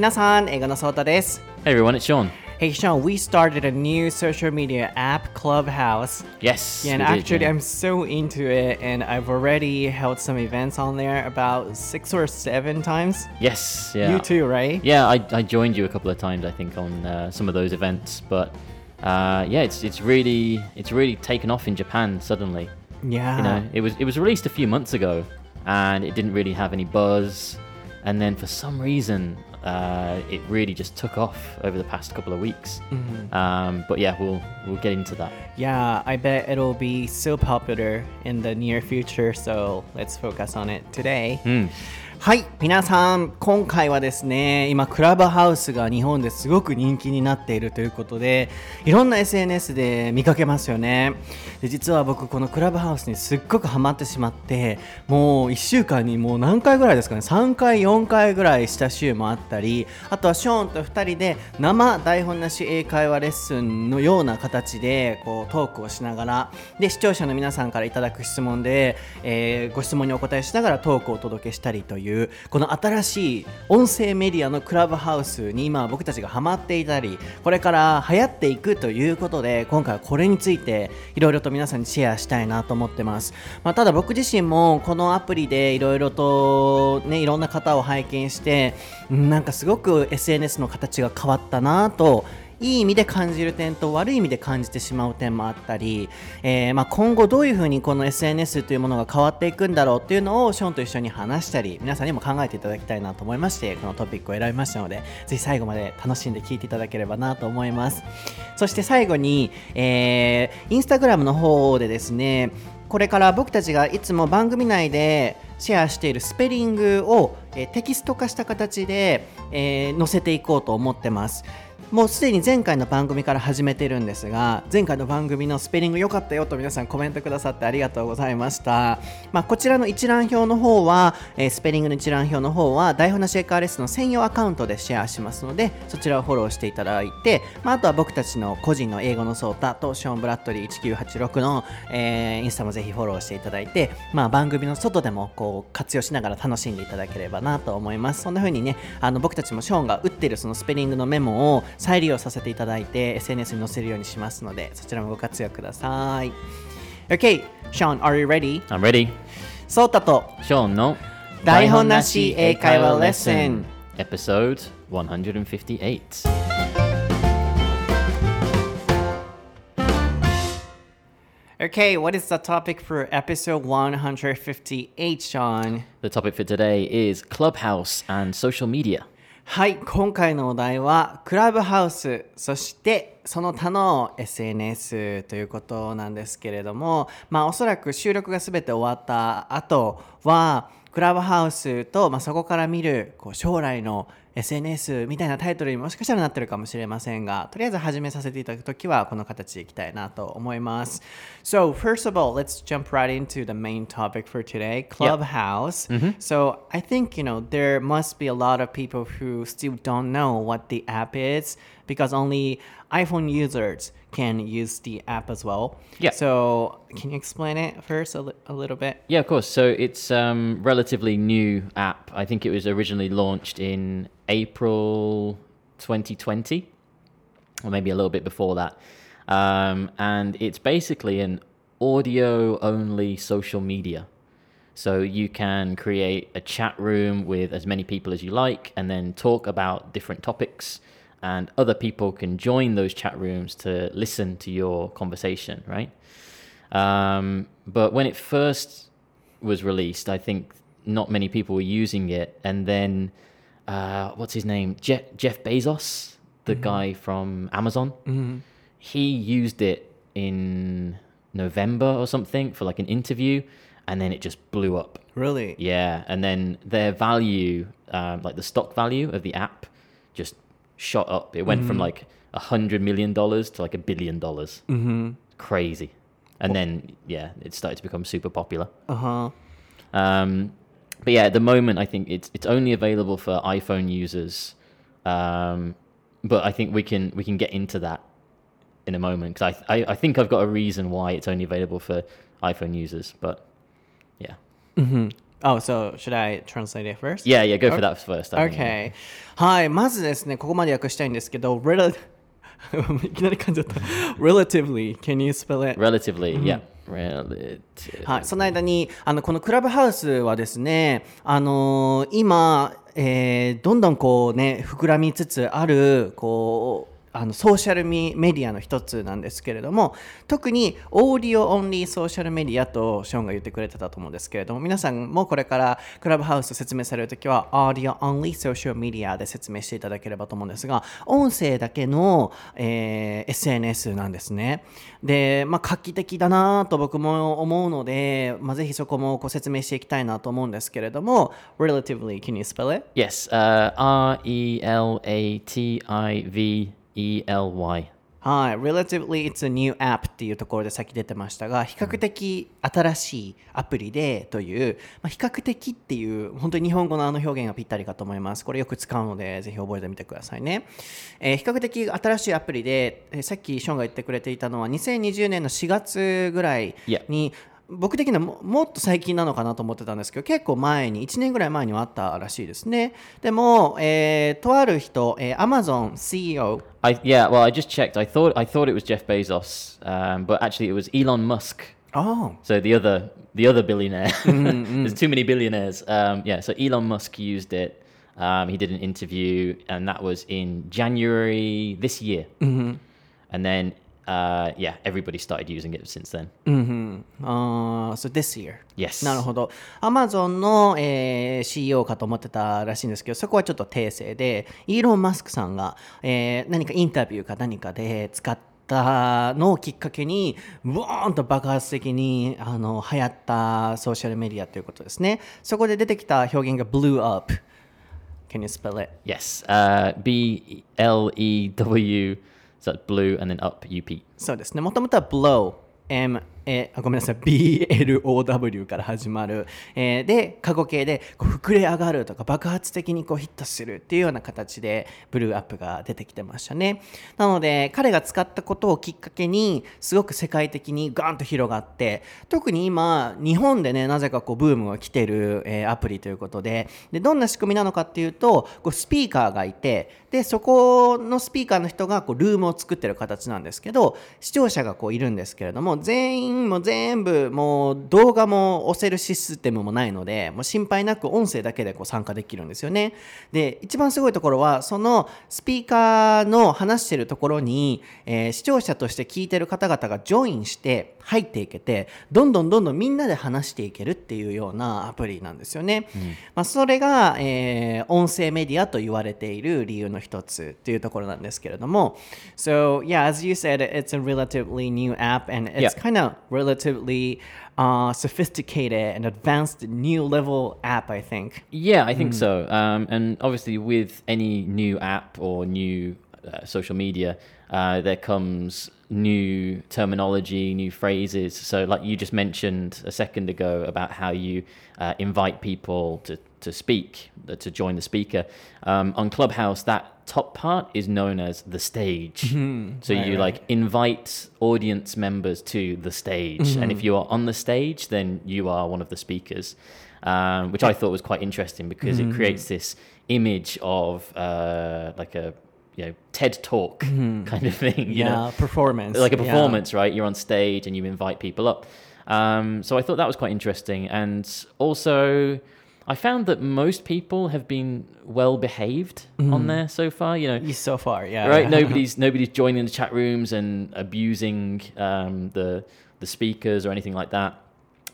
皆さん、英語のソータです。 Hey everyone, it's Sean. Hey Sean, we started a new social media app, Clubhouse. Yes. Yeah, and we did, actually, yeah. I'm so into it, and I've already held some events on there about six or seven times. Yes, yeah. You too, right? Yeah, I, I joined you a couple of times, I think, on uh, some of those events, but uh, yeah, it's it's really it's really taken off in Japan suddenly. Yeah. You know, it was it was released a few months ago, and it didn't really have any buzz, and then for some reason, uh, it really just took off over the past couple of weeks. Um, but yeah, we'll we'll get into that. Yeah, I bet it'll be so popular in the near future, so let's focus on it today. はい、皆さん、今回はですね、今、クラブハウスが日本ですごく人気になっているということで、いろんな SNS で見かけますよね。で実は僕、このクラブハウスにすっごくハマってしまって、もう1週間にもう何回ぐらいですかね、3回、4回ぐらいした週もあったり、あとはショーンと2人で生台本なし英会話レッスンのような形でこうトークをしながら、で視聴者の皆さんからいただく質問で、えーご質問にお答えしながらトークをお届けしたりという、うこの新しい音声メディアのクラブハウスに今僕たちがハマっていたり、これから流行っていくということで、今回はこれについていろいろと皆さんにシェアしたいなと思ってます。まあ、ただ僕自身もこのアプリでいろいろとね、いろんな方を拝見して、なんかすごく SNS の形が変わったなといい意味で感じる点と悪い意味で感じてしまう点もあったり、えーまあ、今後どういうふうにこの SNS というものが変わっていくんだろうっていうのをショーンと一緒に話したり皆さんにも考えていただきたいなと思いましてこのトピックを選びましたのでぜひ最後まで楽しんで聞いていただければなと思いますそして最後に、えー、インスタグラムの方でですねこれから僕たちがいつも番組内でシェアしているスペリングを、えテキスト化した形で、えー載せていこうと思ってます。もうすでに前回の番組から始めてるんですが前回の番組のスペリング良かったよと皆さんコメントくださってありがとうございました、まあ、こちらの一覧表の方は、えースペリングの一覧表の方は台本なしエカーレスの専用アカウントでシェアしますのでそちらをフォローしていただいて、まあ、あとは僕たちの個人の英語のソータとショーン・ブラッドリー1986の、えーインスタもぜひフォローしていただいて、まあ、番組の外でもこう活用しながら楽しんでいただければなと思います。そんな風にねあの僕たちもショーンが打ってるそのスペリングのメモを再利用させていただいて SNS に載せるようにしますのでそちらもご活用ください OK Sean are you ready? I'm ready. ソータと Sean, no. 台本なし英会話レッスン Episode 158. Okay, what is the topic for episode 158, Sean? The topic for today is Clubhouse and social media. はい、今回のお題はクラブハウス、そしてその他の SNS ということなんですけれども、まあおそらく収録が全て終わった後は、クラブハウスと、まあ、そこから見るこう将来の SNS みたいなタイトルにもしかしたらなってるかもしれませんが、とりあえず始めさせていただくときはこの形でいきたいなと思います。So, first of all, let's jump right into the main topic for today, Clubhouse. So, I think, you know, there must be a lot of people who still don't know what the app is because only iPhone users can use the app as well. Yeah. So, can you explain it first a, li- a little bit? Yeah, of course. So it's um relatively new app. I think it was originally launched in April 2020, or maybe a little bit before that. Um, and it's basically an audio only social media. So you can create a chat room with as many people as you like and then talk about different topics and other people can join those chat rooms to listen to your conversation, right? Um, but when it first was released, I think not many people were using it. And then, uh, what's his name? Je- Jeff Bezos, the guy from Amazon, he used it in November or something for like an interview, and then it just blew up. Really? Yeah, and then their value, um, like the stock value of the app, just shot up. It went from like a hundred million dollars to like a billion dollars. Mm-hmm. Crazy. And then yeah, it started to become super popular. Uh huh. Um, but yeah, at the moment, I think it's it's only available for iPhone users. Um, but I think we can we can get into that in a moment because I, I I think I've got a reason why it's only available for iPhone users. But yeah, Oh, so should I translate it first? Yeah, yeah, go for that first. I think. Okay. はい、まずですね、ここまで訳したいんですけど、rel いきなり噛んじゃった。relatively, can you spell it? Relatively, yeah. Relative. はい、その間にあのこのクラブハウスはですね、あのー今、えーどんどんこうね膨らみつつあるこうあのソーシャルメディアの一つなんですけれども特にオーディオオンリーソーシャルメディアとショーンが言ってくれてたと思うんですけれども皆さんもこれからクラブハウス説明されるときはオーディオオンリーソーシャルメディアで説明していただければと思うんですが音声だけの、えー SNS なんですねで、まあ、画期的だなと僕も思うので、まあ、ぜひそこもご説明していきたいなと思うんですけれども relatively can you spell it? Yes, uh, R E L A T I V E L Y. はい、relatively it's a new app っていうところで先出てましたが、比較的新しいアプリでという、まあ、比較的っていう、本当に日本語のあの表現がぴったりかと思います。これよく使うので、ぜひ覚えてみてくださいね。えー比較的新しいアプリで、えーさっきショーンが言ってくれていたのは、2020年の4月ぐらい.に、僕的にはももっと最近なのかなと思ってたんですけど結構前に1年ぐらい前にはあったらしいですねでも、えーとある人、えー、Amazon CEO I yeah, well, I just checked. I thought I thought it was Jeff Bezos, um, but actually it was Elon Musk. あ So the other the other billionaire. There's too many billionaires. Um, yeah, so Elon Musk used it. Um, he did an interview, and that was in January this year. And then, uh, yeah, everybody started using it since then. あー so this year Yes. なるほど。アマゾンの、えー CEO かと思ってたらしいんですけど、そこはちょっと訂正で、イーロン・マスクさんが、えー何かインタビューか何かで使ったのをきっかけに、ブーンと爆発的にあの流行ったソーシャルメディアということですね。そこで出てきた表現が blew up。Can you spell it? Yes, uh, B L E W. So that's blue, and then up U P. そうですね。もともとは blow、M、 えあごめんなさい、BLOW から始まる。えーで、過去形でこう膨れ上がるとか爆発的にこうヒットするっていうような形でブルーアップが出てきてましたね。なので、彼が使ったことをきっかけにすごく世界的にガンと広がって、特に今、日本でね、なぜかこうブームが来てる、えーアプリということで、で、どんな仕組みなのかっていうと、こうスピーカーがいて、で、そこのスピーカーの人がこうルームを作ってる形なんですけど、視聴者がこういるんですけれども、全員も全部もう動画も押せるシステムもないので、もう心配なく音声だけでこう参加できるんですよね。で、一番すごいところは、そのスピーカーの話してるところに、えー視聴者として聞いてる方々がジョインして入っていけて、どんどんどんどんみんなで話していけるっていうようなアプリなんですよね。まあ、それが、えー音声メディアと言われている理由の一つっていうところなんですけれども。So, yeah, as you said, it's a relatively new app and it's kind of relatively uh, sophisticated and advanced new level app, I think. Yeah, I think so. Um, and obviously, with any new app or new uh, social media, uh, there comes new terminology, new phrases. So, like you just mentioned a second ago about how you uh, invite people to, to speak, uh, to join the speaker. Um, on Clubhouse, that top part is known as the stage. so, Right, you right. like invite audience members to the stage. And if you are on the stage, then you are one of the speakers, um, which I thought was quite interesting because it creates this image of uh, like a you know TED talk kind of thing. You yeah, know? performance. like a yeah. performance, right? You're on stage and you invite people up. Um, so I thought that was quite interesting, and also I found that most people have been well behaved on there so far. You know, So far, yeah. right? Nobody's nobody's joining the chat rooms and abusing um, the the speakers or anything like that.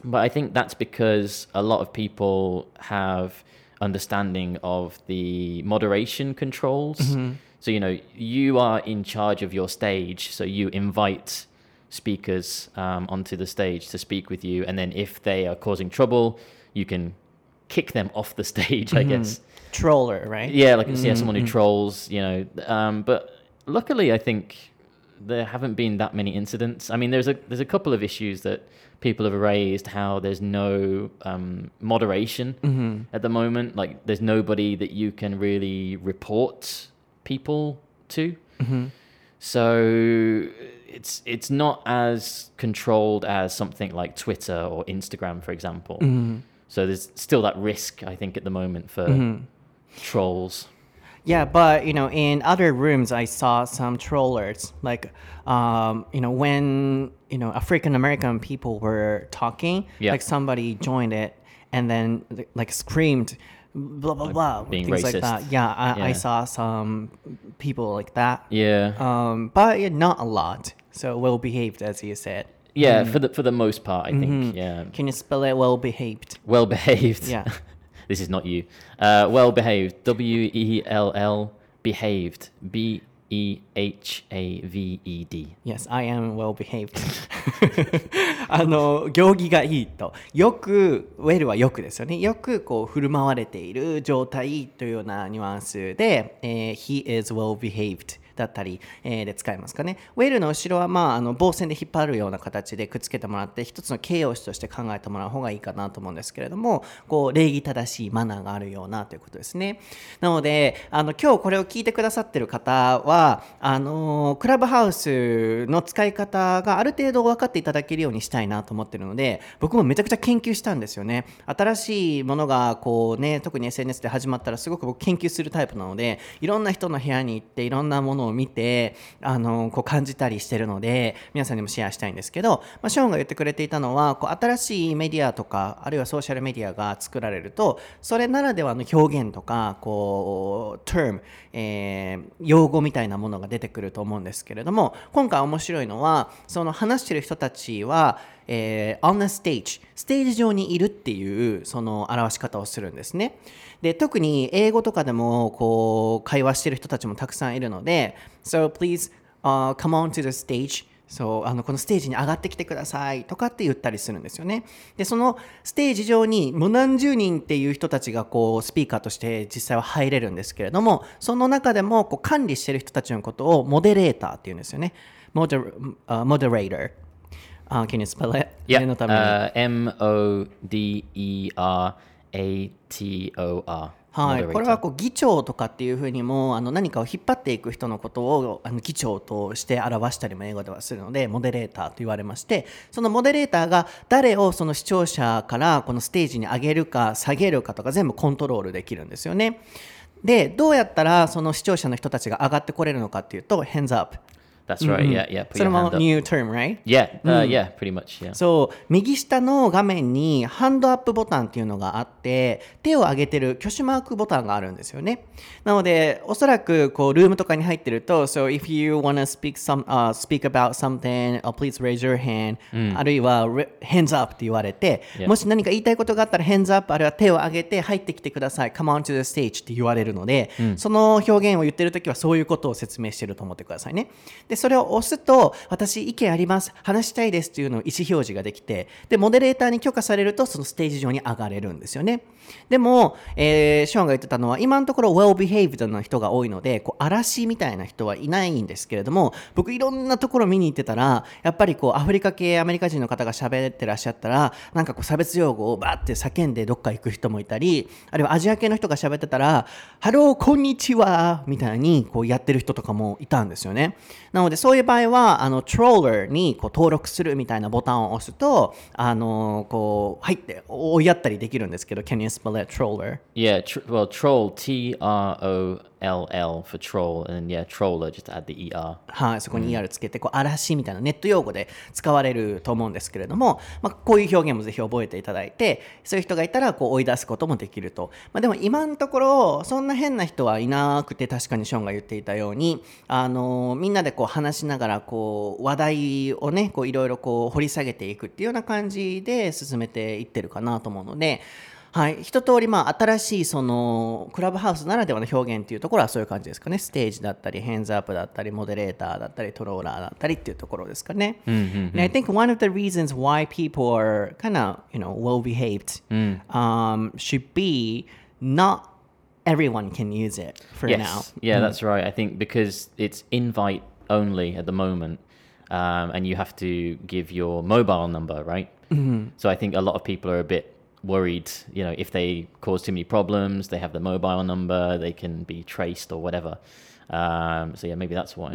But I think that's because a lot of people have understanding of the moderation controls. So you know you are in charge of your stage, so you invite speakers um, onto the stage to speak with you, and then if they are causing trouble, you can kick them off the stage. I guess. Troller, right? Yeah, like yeah, someone who trolls, you know. Um, but luckily, I think there haven't been that many incidents. I mean, there's a there's a couple of issues that people have raised. How there's no um, moderation at the moment. Like, there's nobody that you can really report people to. Mm-hmm. So it's it's not as controlled as something like Twitter or Instagram, for example. Mm-hmm. So there's still that risk, I think, at the moment for mm-hmm. trolls. Yeah, but you know, in other rooms, I saw some trollers. Like, um, you know, when you know African American people were talking, Yeah. like somebody joined it and then like screamed, blah blah blah, being things like that. Yeah, I, I saw some people like that. Yeah. Um, but yeah, not a lot. So well behaved, as you said. yeah, for the for the most part, I think. Yeah. Can you spell it well behaved? Well behaved. Yeah. this is not you. Uh, well behaved. W E L L behaved. B E H A V E D. Yes, I am well behaved. あの、行儀がいいと。よく、ウェルはよくですよね。よくこう振る舞われている状態というようなニュアンスで、えー He is well behaved だったり、えーで使いますかね。ウェルの後ろは、まあ、あの棒線で引っ張るような形でくっつけてもらって、一つの形容詞として考えてもらう方がいいかなと思うんですけれども、こう礼儀正しいマナーがあるようなということですね。なので、あの今日これを聞いてくださってる方は、あのクラブハウスの使い方がある程度分かっていただけるようにしたいなと思ってるので、僕もめちゃくちゃ研究したんですよね。新しいものがこうね、特に SNS で始まったらすごく僕研究するタイプなので、いろんな人の部屋に行っていろんなものをを見て、あのこう感じたりしてるので、皆さんにもシェアしたいんですけど、まあ、ショーンが言ってくれていたのは、こう新しいメディアとか、あるいはソーシャルメディアが作られると、それならではの表現とか、こう、term、えー用語みたいなものが出てくると思うんですけれども、今回面白いのは、その話してる人たちは、えー on the stage、ステージ上にいるっていう、その表し方をするんですね。で、特に英語とかでも、こう、会話してる人たちもたくさんいるので、so please、uh, come on to the stage そうあのこのステージに上がってきてくださいとかって言ったりするんですよね。でそのステージ上にもう何十人っていう人たちがこうスピーカーとして実際は入れるんですけれどもその中でもこう管理してる人たちのことをモデレーターっていうんですよね。モデ,、モデレーター。Uh, can you spell it? 念のために Uh, M O D E R A T O R. はい.これはこう議長とかっていうふうにもあの何かを引っ張っていく人のことをあの議長として表したりも英語ではするのでモデレーターと言われましてそのモデレーターが誰をその視聴者からこのステージに上げるか下げるかとか全部コントロールできるんですよね。でどうやったらその視聴者の人たちが上がってこれるのかっていうと hands up That's right. Yeah, yeah. Put それも new term right? Yeah, uh, yeah, pretty much. Yeah. そう右下の画面にハンドアップボタンっていうのがあって手を挙げてる挙手マークボタンがあるんですよねなのでおそらくこうルームとかに入ってると So if you wanna speak, some,、uh, speak about something、uh, please raise your hand、あるいは hands up って言われて、Yeah. もし何か言いたいことがあったら hands up あるいは手を挙げて入ってきてください come on to the stage って言われるので、その表現を言ってる時はそういうことを説明してると思ってくださいねでそれを押すと私意見あります話したいですっていうのを意思表示ができてでモデレーターに許可されるとそのステージ上に上がれるんですよね。でも、えーショーンが言ってたのは今のところ well behaved な人が多いのでこう嵐みたいな人はいないんですけれども僕いろんなところ見に行ってたらやっぱりこうアフリカ系アメリカ人の方が喋ってらっしゃったらなんかこう差別用語をバーって叫んでどっか行く人もいたりあるいはアジア系の人が喋ってたらハローこんにちはみたいにこうやってる人とかもいたんですよね。なののでそういう場合はあの troller にこう登録するみたいなボタンを押すとあのこう入って追いやったりできるんですけど Can you spell that troller? Yeah, tr- well, troll, T-R-O-L-L. L L for troll, and yeah, troller, just add the ER. はい、そこに ER つけて、こう荒らしみたいなネット用語で使われると思うんですけれども、まあ、こういう表現もぜひ覚えていただいて、そういう人がいたらこう追い出すこともできると。まあ、でも今のところ、そんな変な人はいなくて、確かにショーンが言っていたように、あのみんなでこう話しながらこう話題をね、いろいろ掘り下げていくっていうような感じで進めていってるかなと思うので、はい、一通りまあ新しいそのクラブハウスならではの表現っていうところはそういう感じですかね。ステージだったり、ヘンズアップだったり、モデレーターだったり、トローラーだったりっていうところですかね。And I think one of the reasons why people are kind of, you know, well behaved、um, should be not everyone can use it for yes. now. Yeah, that's right. I think because it's invite only at the moment, um, and you have to give your mobile number, right? Mm-hmm. So I think a lot of people are a bit worried. You know, if they cause too many problems, they have the mobile number, they can be traced or whatever. Um, so yeah, maybe that's why.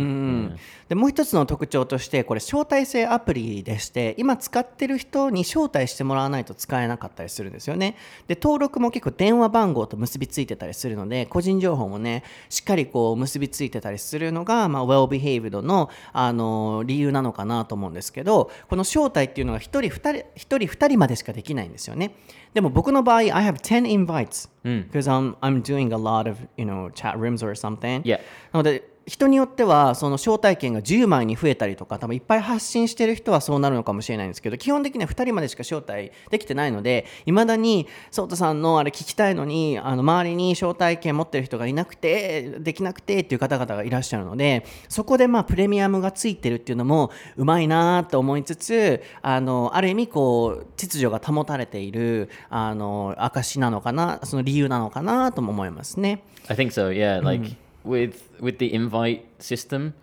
でもう一つの特徴としてこれ招待制アプリでして今使ってる人に招待してもらわないと使えなかったりするんですよね。で登録も結構電話番号と結びついてたりするので個人情報もねしっかりこう結びついてたりするのが、まあ、well behaved のあの理由なのかなと思うんですけどこの招待っていうのが1人2人1人2人までしかできないんですよねでも僕の場合 I have 10 invites because I'm, I'm doing a lot of you know chat rooms or something Yeah. なので 人によってはその招待券が10枚に増えたりとか多分いっぱい発信してる人はそうなるのかもしれないんですけど基本的には2人までしか招待できてないのでいまだにソータさんのあれ聞きたいのにあの周りに招待券持ってる人がいなくてできなくてっていう方々がいらっしゃるのでそこでまあプレミアムがついてるっていうのもうまいなと思いつつあのある意味こう秩序が保たれているあの証なのかなその理由なのかなとも思いますね。I think so. Yeah, like with with the invite system,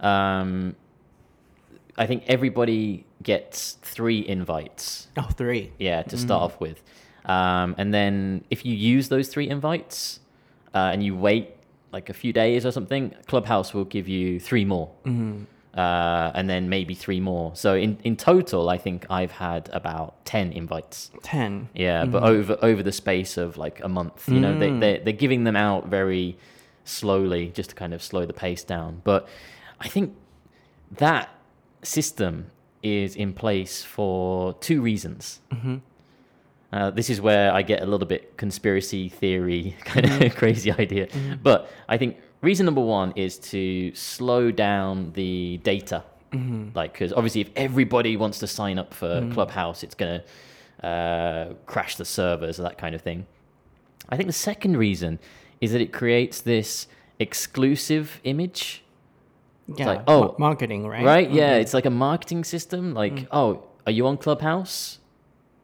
um, I think everybody gets three invites. Oh, three. Yeah, to start off with, um, and then if you use those three invites uh, and you wait like a few days or something, Clubhouse will give you three more. Uh, and then maybe three more. So in, in total, I think I've had about ten invites. 10. Yeah, but over over the space of like a month, you know, they they they're giving them out very slowly, just to kind of slow the pace down. But I think that system is in place for two reasons. Mm-hmm. Uh, this is where I get a little bit conspiracy theory kind of mm-hmm. crazy idea. Mm-hmm. But I think reason number one is to slow down the data. Like, because obviously, if everybody wants to sign up for Clubhouse, it's going to uh, crash the servers or that kind of thing. I think the second reason is that it creates this exclusive image Yeah. like, oh, ma- marketing, right? Right? Yeah, it's like a marketing system. Like, oh, are you on Clubhouse?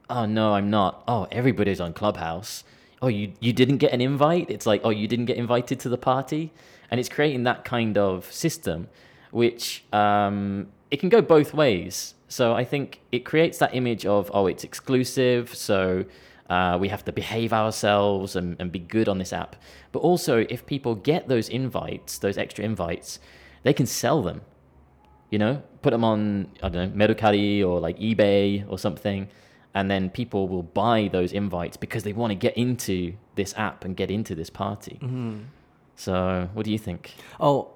Oh no, I'm not. Oh, everybody's on Clubhouse. Oh, you you didn't get an invite? It's like, oh, you didn't get invited to the party, and it's creating that kind of system, which um, it can go both ways. So I think it creates that image of oh, it's exclusive, so uh, we have to behave ourselves and, and be good on this app. But also, if people get those invites, those extra invites, they can sell them you know, put them on, I don't know, Mercari or like eBay or something. And then people will buy those invites because they want to get into this app and get into this party. So, what do you think? Oh,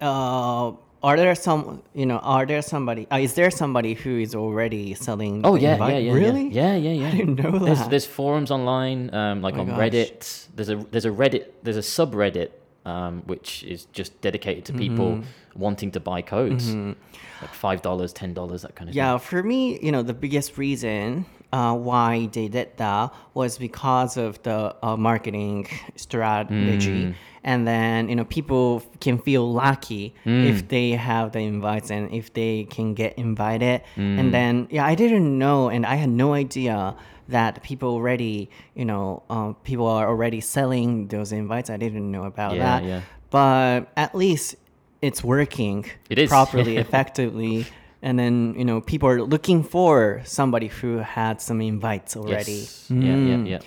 uh, are there some, you know, are there somebody, uh, is there somebody who is already selling? Oh yeah, invite? yeah, yeah, Really? yeah, yeah, yeah. I didn't know There's, that. there's forums online, um, like Oh on gosh. Reddit. There's a there's a Reddit there's a subreddit um, which is just dedicated to people Mm-hmm. wanting to buy codes, like five dollars, ten dollars, that kind of Yeah, for me, you know, the biggest reason uh, why they did that was because of the uh, marketing strategy. And then, you know, people can feel lucky if they have the invites and if they can get invited. And then, yeah, I didn't know and I had no idea that people already, you know, uh, people are already selling those invites. I didn't know about Yeah, that. yeah. But at least it's working It is. properly, effectively. And then, you know, people are looking for somebody who had some invites already. Yes. Yeah, yeah, mm. yeah.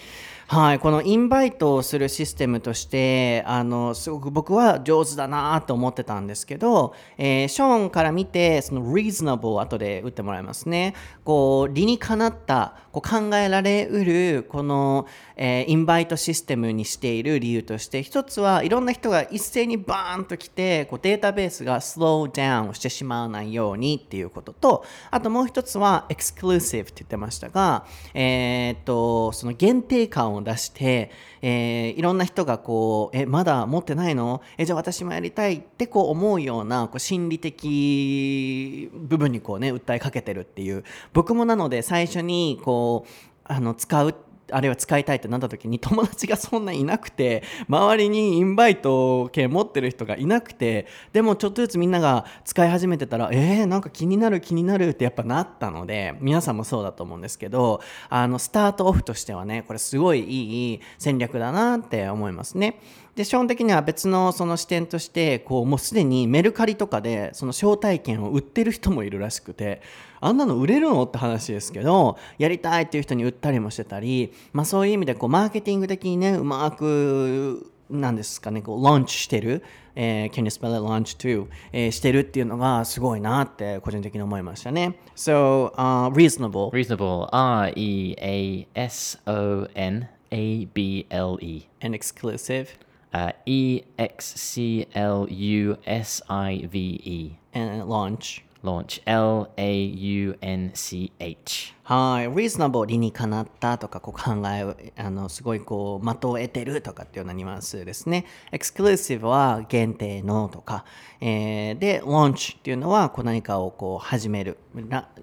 はい、このインバイトをするシステムとしてあのすごく僕は上手だなと思ってたんですけど、えーショーンから見てその reasonable 後で打ってもらいますね。こう理にかなったこう考えられうるこの、えーインバイトシステムにしている理由として一つはいろんな人が一斉にバーンと来てこうデータベースが slow down してしまわないようにっていうこととあともう一つは exclusive って言ってましたが、えーっとその限定感を出して、えーいろんな人がこうえまだ持ってないの？えじゃあ私もやりたいってこう思うようなこう心理的部分にこうね訴えかけてるっていう。僕もなので最初にこうあの使うあるいは使いたいってなった時に 友達がそんないなくて周りにインバイト券持ってる人がいなくてでもちょっとずつみんなが使い始めてたらえー、なんか気になる気になるってやっぱなったので皆さんもそうだと思うんですけどあのスタートオフとしてはねこれすごいいい戦略だなって思いますね。で基本的には別のその視点としてこうもうすでにメルカリとかでその招待券を売ってる人もいるらしくてあんなの売れるのって話ですけどやりたいっていう人に売ったりもしてたり、まあ、そういう意味でこうマーケティング的にねうまくなんですかね、こう、ランチしてる、えー、can you spell it launch too、えー、してるっていうのがすごいなって個人的に思いましたね。So, uh, reasonable. Reasonable. R E A S O N A B L E. And exclusive. Uh, e X C L U S I V E. And launch. Launch. L A U N C H. はい、reasonable 理にかなったとかこう考えあのすごいこう的を得てるとかっていうようなニュアンスですね。exclusive は限定のとか、えー、で launch っていうのはこう何かをこう始める。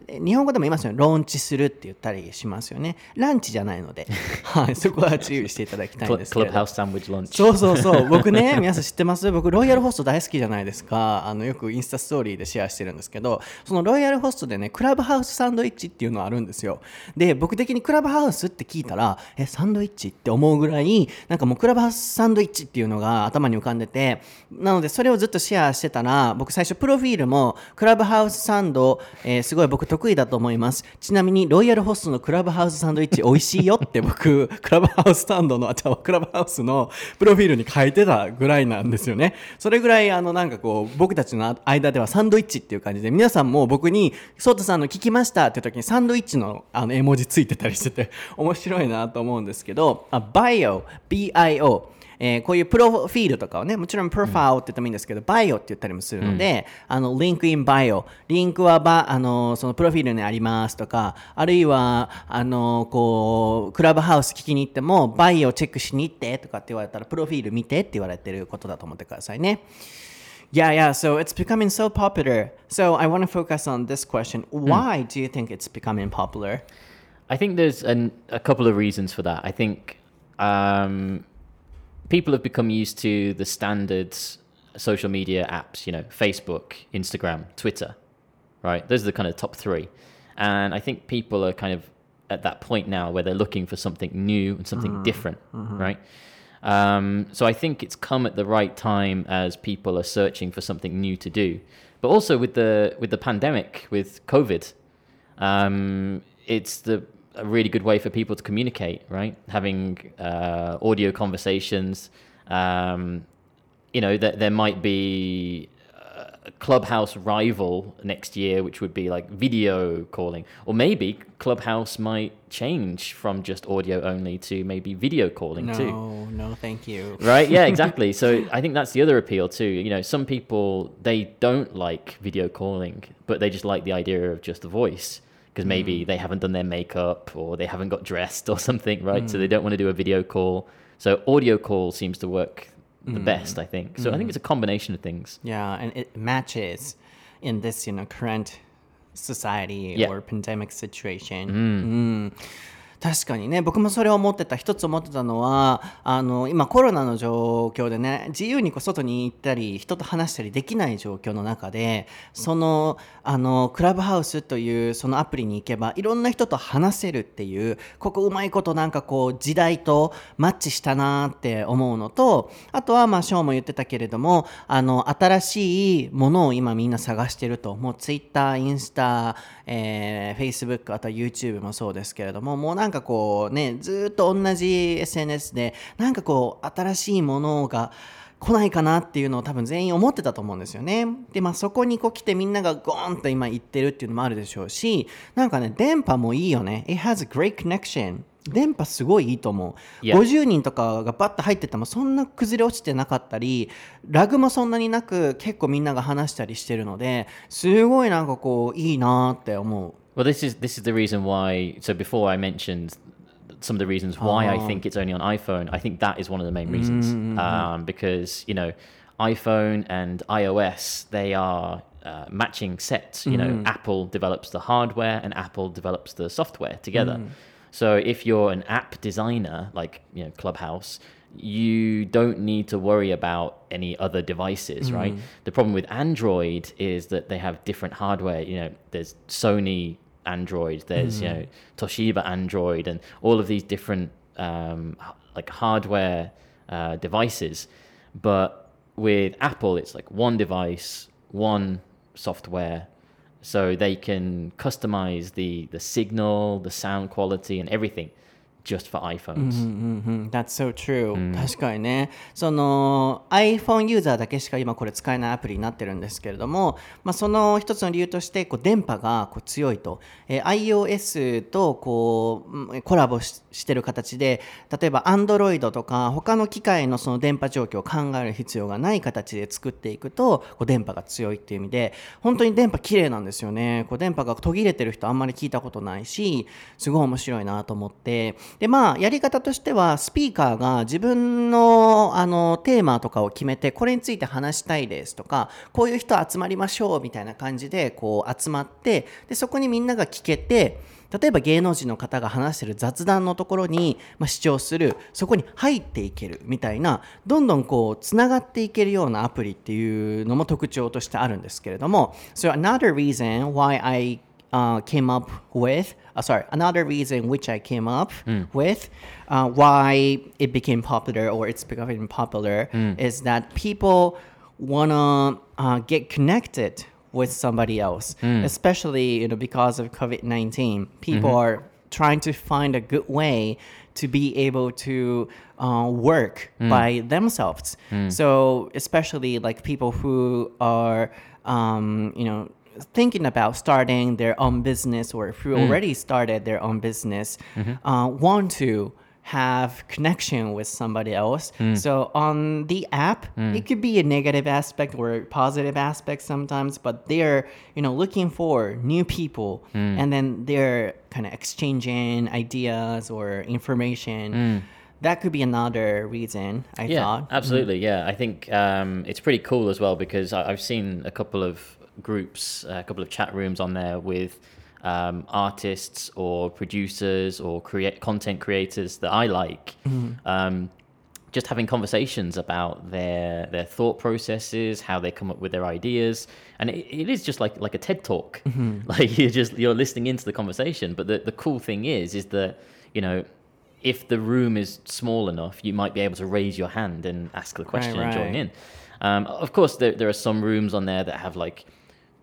日本語でも言いますよね。ローンチするって言ったりしますよね。ランチじゃないので、はい、そこは注意していただきたいんですけど。Clubhouse sandwich lunch. そうそうそう。僕ね、皆さん知ってます？僕ロイヤルホスト大好きじゃないですか。あのよくインスタストーリーでシェアしてるんですけど、そのロイヤルホストでね、クラブハウスサンドイッチっていうのがあるんですですよ。で、僕的にクラブハウスって聞いたら、え、サンドイッチって思うぐらい、なんかもうクラブハウスサンドイッチっていうのが頭に浮かんでて、なのでそれをずっとシェアしてたら、僕最初プロフィールもクラブハウスサンド、えー、すごい僕得意だと思います。ちなみにロイヤルホストのクラブハウスサンドイッチ美味しいよって僕、クラブハウスサンドの、あ、ちゃクラブハウスのプロフィールに書いてたぐらいなんですよね。それぐらいあのなんかこう、僕たちの間ではサンドイッチっていう感じで、皆さんも僕に、ソータさんの聞きましたって時にサンドイッチのあの絵文字ついてたりしてて 面白いなと思うんですけど、あ、bio、bio、えー、こういうプロフィールとかをね、もちろん profile って言ってもいいんですけど、 bio って言ったりもするので、うん、あの、 link in bio、リンクはバ、あの、そのプロフィールにありますとか、あるいは、あの、こう、クラブハウス聞きに行っても、 bio チェックしに行ってとかって言われたら、プロフィール見てって言われてることだと思ってくださいね。Yeah, yeah. So it's becoming so popular. So I want to focus on this question. Why do you think it's becoming popular? I think there's an, a couple of reasons for that. I think um, people have become used to the standard social media apps, you know, Facebook, Instagram, Twitter, right? Those are the kind of top three. And I think people are kind of at that point now where they're looking for something new and something mm-hmm. different, mm-hmm. right? Um, so I think it's come at the right time as people are searching for something new to do. But also with the with the pandemic, with COVID, um, it's the a really good way for people to communicate, right? Having uh, audio conversations. Um, you know, that there might be Clubhouse rival next year, which would be like video calling, or maybe Clubhouse might change from just audio only to maybe video calling no, too. No, no, thank you. Right? Yeah, exactly. so I think that's the other appeal too. You know, some people they don't like video calling, but they just like the idea of just the voice because maybe mm. they haven't done their makeup or they haven't got dressed or something, right? Mm. So they don't want to do a video call. So audio call seems to work the mm. best, I think. So I think mm. it's a combination of things. Yeah, and it matches in this, you know, current society yeah. or pandemic situation. Mm. 確かにね。僕もそれを思ってた。一つ思ってたのはあの今コロナの状況でね自由にこう外に行ったり人と話したりできない状況の中でそのあのクラブハウスというそのアプリに行けばいろんな人と話せるっていうここうまいことなんかこう時代とマッチしたなって思うのとあとはまあショーも言ってたけれどもあの新しいものを今みんな探してると。もうツイッターインスタ、えー、Facebook あとは YouTube もそうですけれどももうなんかこうね、ずっと同じ SNS で、なんかこう、新しいものが、来ないかなっていうのを多分全員思ってたと思うんですよね。で、まあそこにこう来てみんながゴーンと今行ってるっていうのもあるでしょうし、なんかね、電波もいいよね。It has a great connection. 電波すごいいいと思う。Yeah. 50人とかがバッと入っててもそんな崩れ落ちてなかったり、ラグもそんなになく結構みんなが話したりしてるので、すごいなんかこういいなって思う。Well, this is this is the reason why. So before I mentioned some of the reasons why I think it's only on iPhone. I think that is one of the main reasons mm-hmm. um, because you know iPhone and iOS they are uh, matching sets. You know, mm. Apple develops the hardware and Apple develops the software together. So if you're an app designer like you know Clubhouse, you don't need to worry about any other devices, mm. right? The problem with Android is that they have different hardware. You know, there's Sony Android, there's mm. you know Toshiba Android, and all of these different um, like hardware uh, devices. But with Apple, it's like one device, one software, so they can customize the the signal, the sound quality, and everything just for iPhones. That's so true、確かにねその iPhone ユーザーだけしか今これ使えないアプリになってるんですけれども、まあ、その一つの理由としてこう電波がこう強いと、えー iOS とこううんコラボししてる形で例えば Android とか他の機械のその電波状況を考える必要がない形で作っていくとこう電波が強いっていう意味で本当に電波綺麗なんですよね。こう電波が途切れてる人あんまり聞いたことないしすごい面白いなと思ってでまあやり方としてはスピーカーが自分のあのテーマとかを決めてこれについて話したいですとかこういう人集まりましょうみたいな感じでこう集まってでそこにみんなが聞けて例えば芸能人の方が話してる雑談のところに、まあ、視聴するそこに入っていけるみたいなどんどんこうつながっていけるようなアプリっていうのも特徴としてあるんですけれども So another reason why I uh, came up with uh, sorry another reason which I came up with uh, why it became popular or it's becoming popular is that people wanna uh, get connected with somebody else, especially you know because of COVID nineteen. People are trying to find a good way to be able to uh, work by themselves. So especially like people who are um, you know thinking about starting their own business or if who mm. already started their own business mm-hmm. uh, want to have connection with somebody else. Mm. So on the app, mm. it could be a negative aspect or a positive aspect sometimes, but they're you know looking for new people, and then they're kind of exchanging ideas or information. That could be another reason. I Yeah, thought. absolutely. Yeah, I think um, it's pretty cool as well because I've seen a couple of groups, a couple of chat rooms on there with um, artists or producers or create content creators that I like. Um, just having conversations about their their thought processes, how they come up with their ideas, and it, it is just like like a TED talk. Like you're just you're listening into the conversation. But the the cool thing is is that you know if the room is small enough, you might be able to raise your hand and ask the question and join right. in. Um, of course, there, there are some rooms on there that have like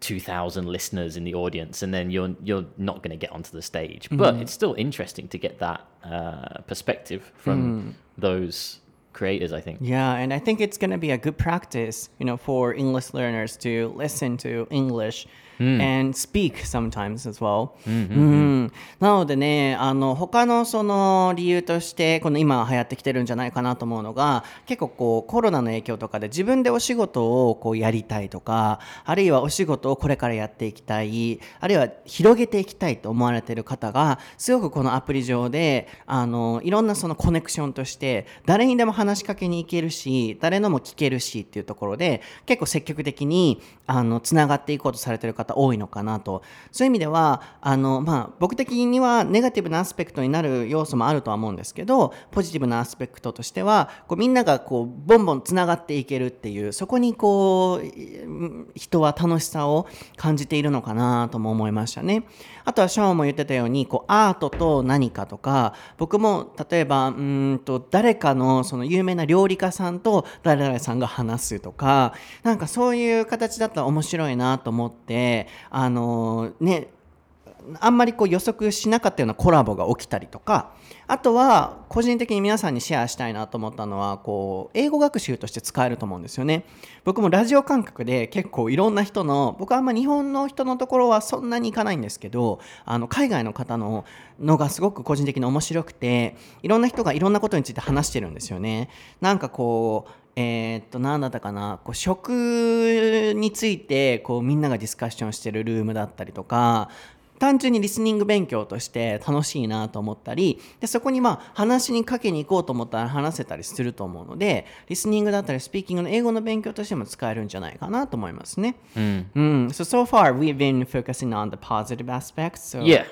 2,000 listeners in the audience, and then you're you're not going to get onto the stage. But it's still interesting to get that uh, perspective from those creators. I think. Yeah, and I think it's going to be a good practice, you know, for English learners to listen to English and speak sometimes as well. うんなのでね、あの他のその理由としてこの今流行ってきてるんじゃないかなと思うのが、結構こうコロナの影響とかで自分でお仕事をこうやりたいとか、あるいはお仕事をこれからやっていきたい、あるいは広げていきたいと思われている方が、すごくこのアプリ上であのいろんなそのコネクションとして誰にでも話しかけに行けるし、誰のも聞けるしっていうところで結構積極的にあのつながっていこうとされている方多いのかなと。そういう意味ではあのまあ僕的にはネガティブなアスペクトになる要素もあるとは思うんですけど、ポジティブなアスペクトとしてはこうみんながこうボンボンつながっていけるっていうそこにこう人は楽しさを感じているのかなとも思いましたね。あとはシャオンも言ってたようにこうアートと何かとか僕も例えばうんと誰かのその有名な料理家さんと誰々さんが話すとかなんかそういう形だったら面白いなと思ってあのねあんまりこう予測しなかったようなコラボが起きたりとかあとは個人的に皆さんにシェアしたいなと思ったのはこう英語学習として使えると思うんですよね。僕もラジオ感覚で結構いろんな人の僕はあんま日本の人のところはそんなに行かないんですけどあの海外の方ののがすごく個人的に面白くていろんな人がいろんなことについて話してるんですよね。なんかこうえーっと何だったかな？こう食についてこうみんながディスカッションしてるルームだったりとか単純にリスニング勉強として楽しいなと思ったりでそこにまあ話にかけに行こうと思ったら話せたりすると思うのでリスニングだったりスピーキングの英語の勉強としても使えるんじゃないかなと思いますね。うん。So so far we've been focusing on the positive aspects. So Yeah,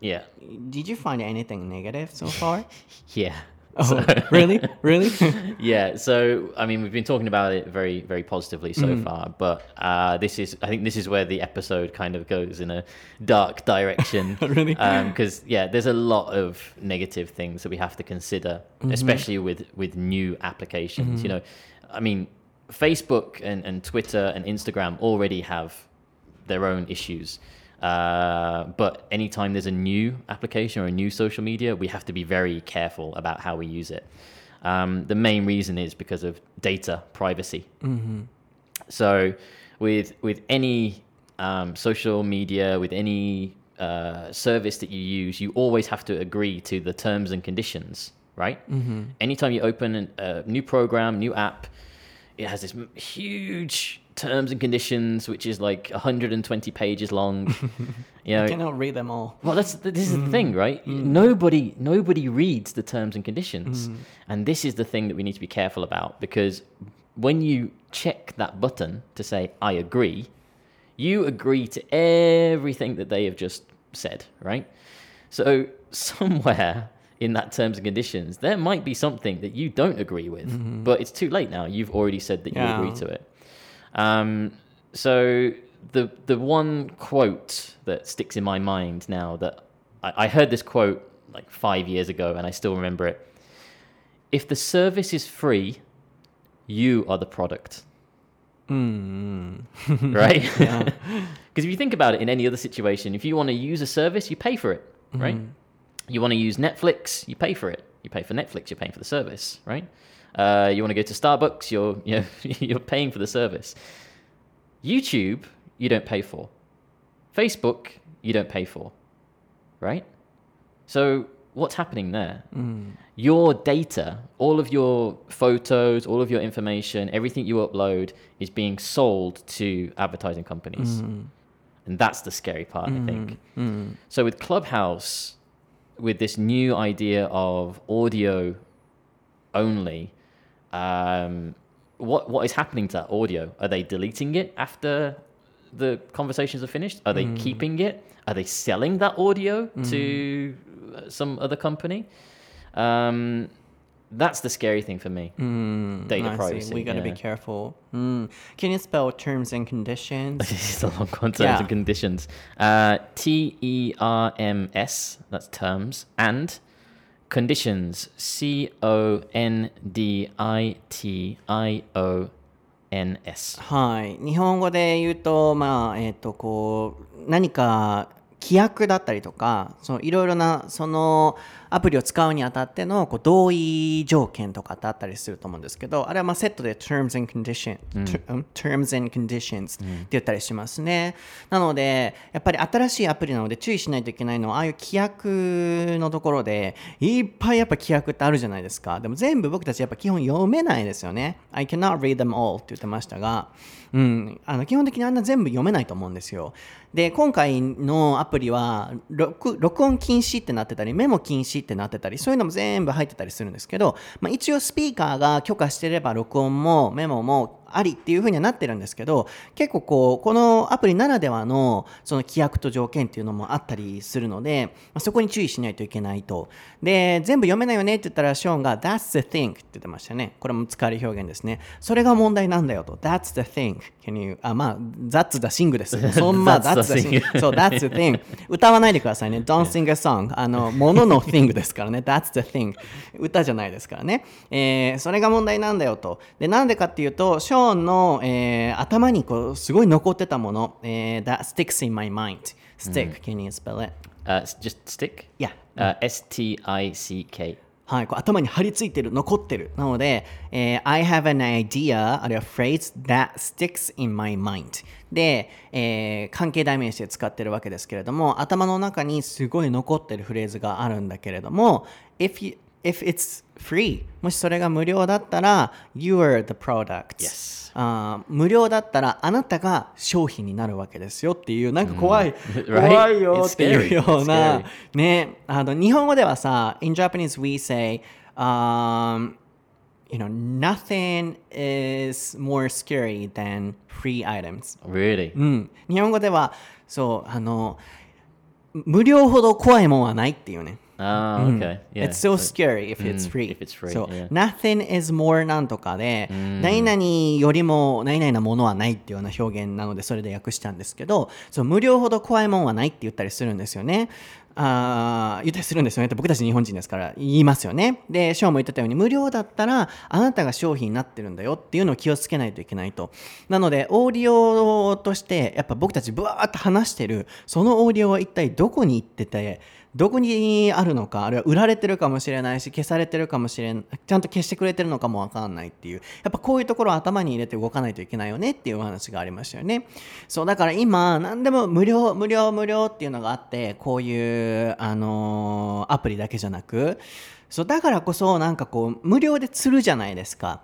yeah, Did you find anything negative so far? yeah. Oh, really? Really? Yeah, so I mean, we've been talking about it very, very positively so mm-hmm. far, but uh, this is, I think, this is where the episode kind of goes in a dark direction. Oh, really? Um, because yeah, there's a lot of negative things that we have to consider, mm-hmm. especially with with new applications. You mm-hmm. know, I mean, Facebook and, and Twitter and Instagram already have their own issues. Uh, but anytime there's a new application or a new social media, we have to be very careful about how we use it. Um, the main reason is because of data privacy. So, with with any um, social media, with any uh, service that you use, you always have to agree to the terms and conditions, right? Mm-hmm. Anytime you open an- a new program, new app, it has this huge terms and conditions, which is like 120 pages long. you know, I cannot read them all. well, that's this is the mm. thing, right? Mm. Nobody nobody reads the terms and conditions, mm. and this is the thing that we need to be careful about because when you check that button to say I agree, you agree to everything that they have just said, right? So somewhere in that terms and conditions, there might be something that you don't agree with, mm-hmm. but it's too late now. You've already said that you agree to it. Um, so the the one quote that sticks in my mind now that I, I heard this quote like five years ago and I still remember it. If the service is free, you are the product. right? Because if you think about it in any other situation, if you want to use a service, you pay for it, right? You want to use Netflix, you pay for it. You pay for Netflix, you're paying for the service, right? Uh, you want to go to Starbucks, you're you're, you're paying for the service. YouTube, you don't pay for. Facebook, you don't pay for, right? So what's happening there? Hmm. Your data, all of your photos, all of your information, everything you upload is being sold to advertising companies. Hmm. And that's the scary part, I hmm. think. So with Clubhouse, with this new idea of audio only, um, what what is happening to that audio? Are they deleting it after the conversations are finished? Are they keeping it? Are they selling that audio to uh, some other company? Um, that's the scary thing for me. Data Mm, I see. privacy. We gotta be careful. Mm. Can you spell terms and conditions? Is a long one, terms Yeah. and conditions. Uh, T E R M S, that's terms, and conditions. C O N D I T I O N S. はい。日本語で言うと、まあ、えっ、と、こう、何か規約だったりとか、そのいろいろな、そのアプリを使うにあたってのこう同意条件とかってあったりすると思うんですけど、あれはまあセットで terms and condition、ter- うん terms and conditions って言ったりしますね。なので、やっぱり新しいアプリなので注意しないといけないのは、ああいう規約のところで、いっぱいやっぱ規約ってあるじゃないですか。でも全部僕たちやっぱ基本読めないですよね。I cannot read them all って言ってましたが、うん、あの基本的にあんな全部読めないと思うんですよ。で、今回のアプリは録録音禁止ってなってたり、メモ禁止ってなってたり、そういうのも全部入ってたりするんですけど、まあ、一応スピーカーが許可してれば録音もメモもありっていう風にはなってるんですけど、結構こう、このアプリならではのその規約と条件っていうのもあったりするので、まあ、そこに注意しないといけないと。で、全部読めないよねって言ったら、ショーンが That's the thing って言ってましたね。これも使える表現ですね。それが問題なんだよと。That's the thing. Can you, あ、まあ、That's the thing です。そんな That's the That's the thing. thing そう、That's the thing. 歌わないでくださいね。Don't sing a song. あの、ものの thing ですからね。That's the thing. 歌じゃないですからね。えーそれが問題なんだよと。で、なんでかっていうと、ショーンの、えー頭にこう、すごい残ってたもの、えー That sticks in my mind. Stick. Can you spell it? Uh, just stick? Yeah. Uh, S T I C K. はい、こう頭に張り付いてる、残ってる。なので、えー I have an idea, あるいは phrase that sticks in my mind. で、えー関係代名詞で使ってるわけですけれども、頭の中にすごい残ってるフレーズがあるんだけれども、if, you, if it's free, もしそれが無料だったら、you are the product. Yes. あー無料だったらあなたが商品になるわけですよっていうなんか怖い、Right? 怖いよっていうよう.な.ねあの日本語ではさ in Japanese we say、um, you know nothing is more scary than free items Really? うん日本語ではそうあの無料ほど怖いもんはないっていうね Ah, okay. Yeah. It's so so- scary if it's Mm, free. if it's free, そう yeah. nothing is more なんとかで、何々よりも何々なものはないっていうような表現なので、それで訳したんですけど、そう無料ほど怖いもんはないって言ったりするんですよね。あ言ったりするんですよねって僕たち日本人ですから言いますよね。で、ショーも言ってたように無料だったらあなたが商品になってるんだよっていうのを気をつけないといけないと。なので、オーディオとしてやっぱ僕たちブワーッと話してるそのオーディオは一体どこに行ってて、どこにあるのかあるいは売られてるかもしれないし消されてるかもしれないちゃんと消してくれてるのかもわかんないっていう。やっぱこういうところを頭に入れて動かないといけないよねっていうお話がありましたよね。そうだから今何でも無料無料無料っていうのがあってこういうあのアプリだけじゃなく。そうだからこそなんかこう無料で釣るじゃないですか。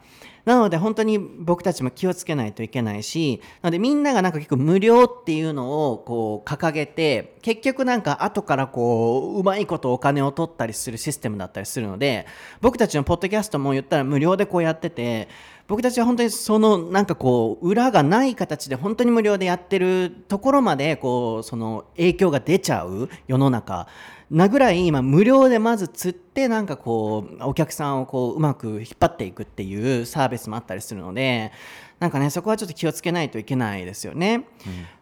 なので本当に僕たちも気をつけないといけないし、なのでみんながなんか結構無料っていうのをこう掲げて、結局なんか後からこう、うまいことお金を取ったりするシステムだったりするので、僕たちのポッドキャストも言ったら無料でこうやってて、僕たちは本当にそのなんかこう裏がない形で本当に無料でやってるところまでこうその影響が出ちゃう世の中。なぐらい今無料でまず釣ってなんかこうお客さんをこううまく引っ張っていくっていうサービスもあったりするのでなんかねそこはちょっと気をつけないといけないですよね。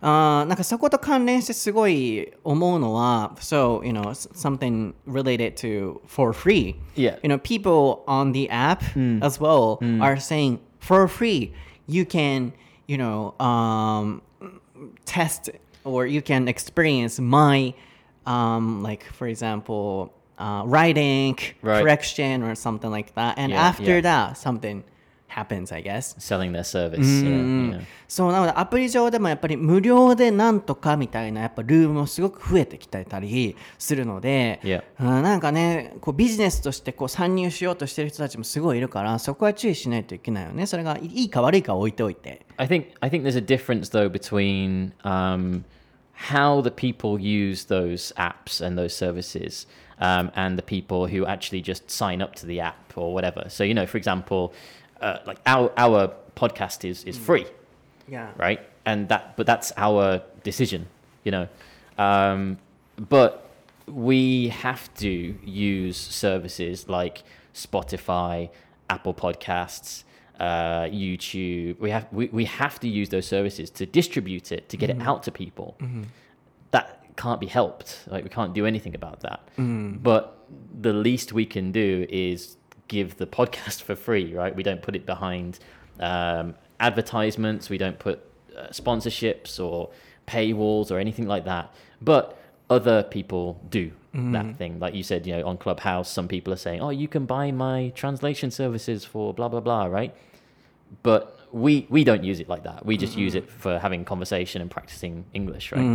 あーなんかそこと関連してすごい思うのは So you know something related to for free Yeah. you know people on the app as well are saying for free you can you know um, test or you can experience my um, like for example uh, writing Right. correction or something like that and Yeah, after yeah. that something happens i guess selling their service. Yeah, yeah. そうなのでアプリ上でもやっぱり無料でなんとかみたいなやっぱルームもすごく増えてきてたりするので、Yeah. うんなんかねこうビジネスとしてこう参入しようとしてる人たちもすごいいるからそこは注意しないといけないよねそれがいいか悪いかは置いておいて I think I think there's a difference though between um, how the people use those apps and those services um, and the people who actually just sign up to the app or whatever. So you know, for example, uh, like our our podcast is is free, Yeah. right? And that but that's our decision, you know. Um, but we have to use services like Spotify, Apple Podcasts, uh, YouTube. We have we, we have to use those services to distribute it to get it out to people. That can't be helped. Like we can't do anything about that. But the least we can do is give the podcast for free, right? We don't put it behind um, advertisements. We don't put uh, sponsorships or paywalls or anything like that. But other people do that mm-hmm. thing. Like you said, you know, on Clubhouse, some people are saying, "Oh, you can buy my translation services for blah blah blah," right? But we we don't use it like that. We just use it for having conversation and practicing English, right? うんう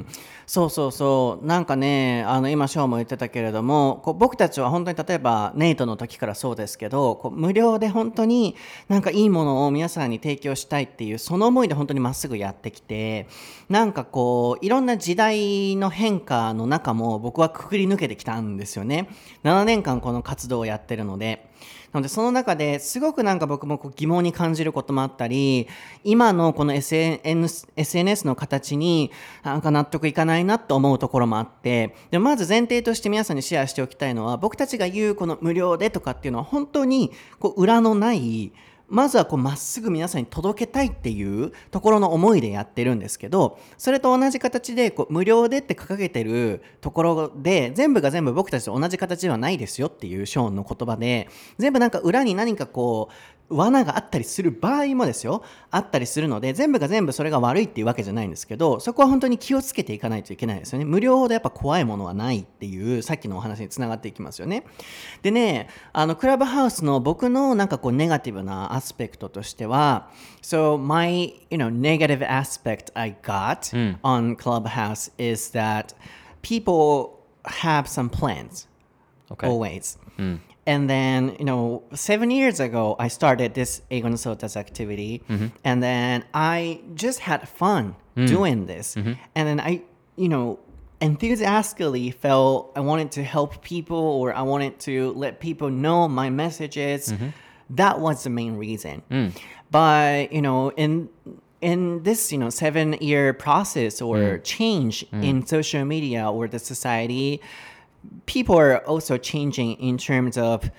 んそうそうそうなんかねあの今ショーも言ってたけれどもこう僕たちは本当に例えばネイトの時からそうですけどこう無料で本当になんかいいものを皆さんに提供したいっていうその思いで本当にまっすぐやってきてなんかこういろんな時代の変化の中も僕はくくり抜けてきたんですよね7年間この活動をやってるので。なのでその中ですごくなんか僕もこう疑問に感じることもあったり今のこの SNS, の形になんか納得いかないなと思うところもあってでまず前提として皆さんにシェアしておきたいのは僕たちが言うこの無料でとかっていうのは本当にこう裏のないまずはこうまっすぐ皆さんに届けたいっていうところの思いでやってるんですけどそれと同じ形でこう無料でって掲げてるところで全部が全部僕たちと同じ形ではないですよっていうショーンの言葉で全部なんか裏に何かこう罠があったりする場合もですよあったりするので全部が全部それが悪いっていうわけじゃないんですけどそこは本当に気をつけていかないといけないですよね。無料でやっぱ怖いものはないっていうさっきのお話につながっていきますよね。でねあのクラブハウスの僕のなんかこうネガティブなアスペクトとしては So my you know negative aspect I got on Clubhouse is that people have some plans always. And then, you know, seven years ago, I started this Egon Sota's activity. Mm-hmm. And then I just had fun mm. doing this. Mm-hmm. And then I, you know, enthusiastically felt I wanted to help people or I wanted to let people know my messages. Mm-hmm. That was the main reason. Mm. But, you know, in in this you know seven year process or mm. change in social media or the society people are also changing in terms of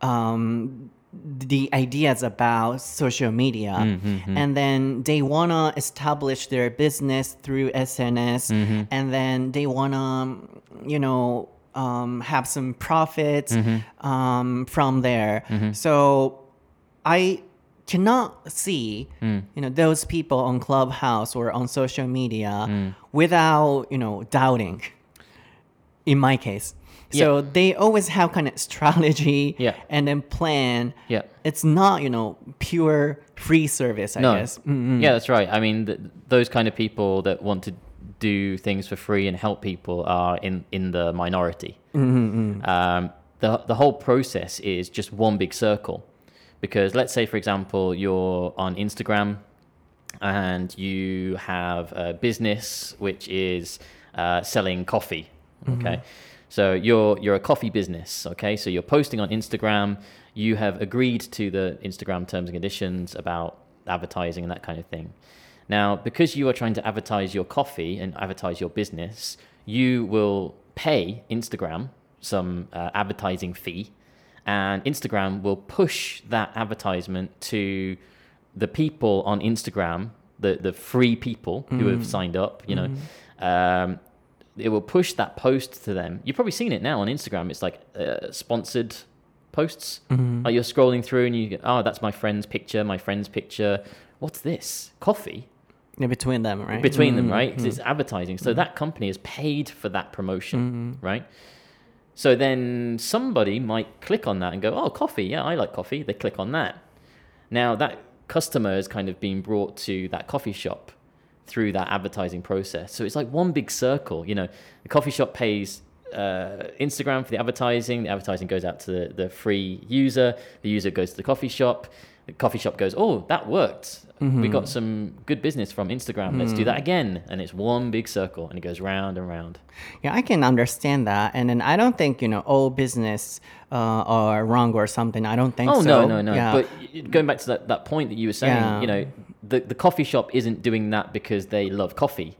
um, the ideas about social media. Mm-hmm, mm-hmm. And then they want to establish their business through sns mm-hmm. and then they want to you know, um, have some profits um, from there. So I cannot see mm. you know those people on Clubhouse or on social media mm. without you know doubting. In my case, so they always have kind of strategy Yeah. and then plan. Yeah. It's not you know pure free service. I no. guess. Mm-hmm. Yeah, that's right. I mean, th- those kind of people that want to do things for free and help people are in, in the minority. Mm-hmm, Um, the, the whole process is just one big circle. Because let's say, for example, you're on Instagram and you have a business which is uh, selling coffee. Okay. So you're you're a coffee business, okay? So you're posting on Instagram, you have agreed to the Instagram terms and conditions about advertising and that kind of thing. Now, because you are trying to advertise your coffee and advertise your business, you will pay Instagram some uh, advertising fee, and Instagram will push that advertisement to the people on Instagram, the the free people who have signed up. You know, um, it will push that post to them. You've probably seen it now on Instagram. It's like uh, sponsored posts. Mm-hmm. Like you're scrolling through and you get, oh, that's my friend's picture, my friend's picture. What's this? Coffee? Yeah, between them, right? between them, mm-hmm. right? 'Cause mm-hmm. it's advertising. So that company has paid for that promotion, right? So then somebody might click on that and go, "Oh, coffee. Yeah, I like coffee." They click on that. Now that customer is kind of being brought to that coffee shop through that advertising process. So it's like one big circle. You know, the coffee shop pays uh, Instagram for the advertising. The advertising goes out to the, the free user. The user goes to the coffee shop. The coffee shop goes, "Oh, that worked. We got some good business from Instagram. Let's do that again." And it's one big circle, and it goes round and round. Yeah, I can understand that, and then I don't think you know all business uh, are wrong or something. I don't think Oh so. no, no, no. Yeah. But going back to that, that point that you were saying, Yeah. you know, the, the coffee shop isn't doing that because they love coffee.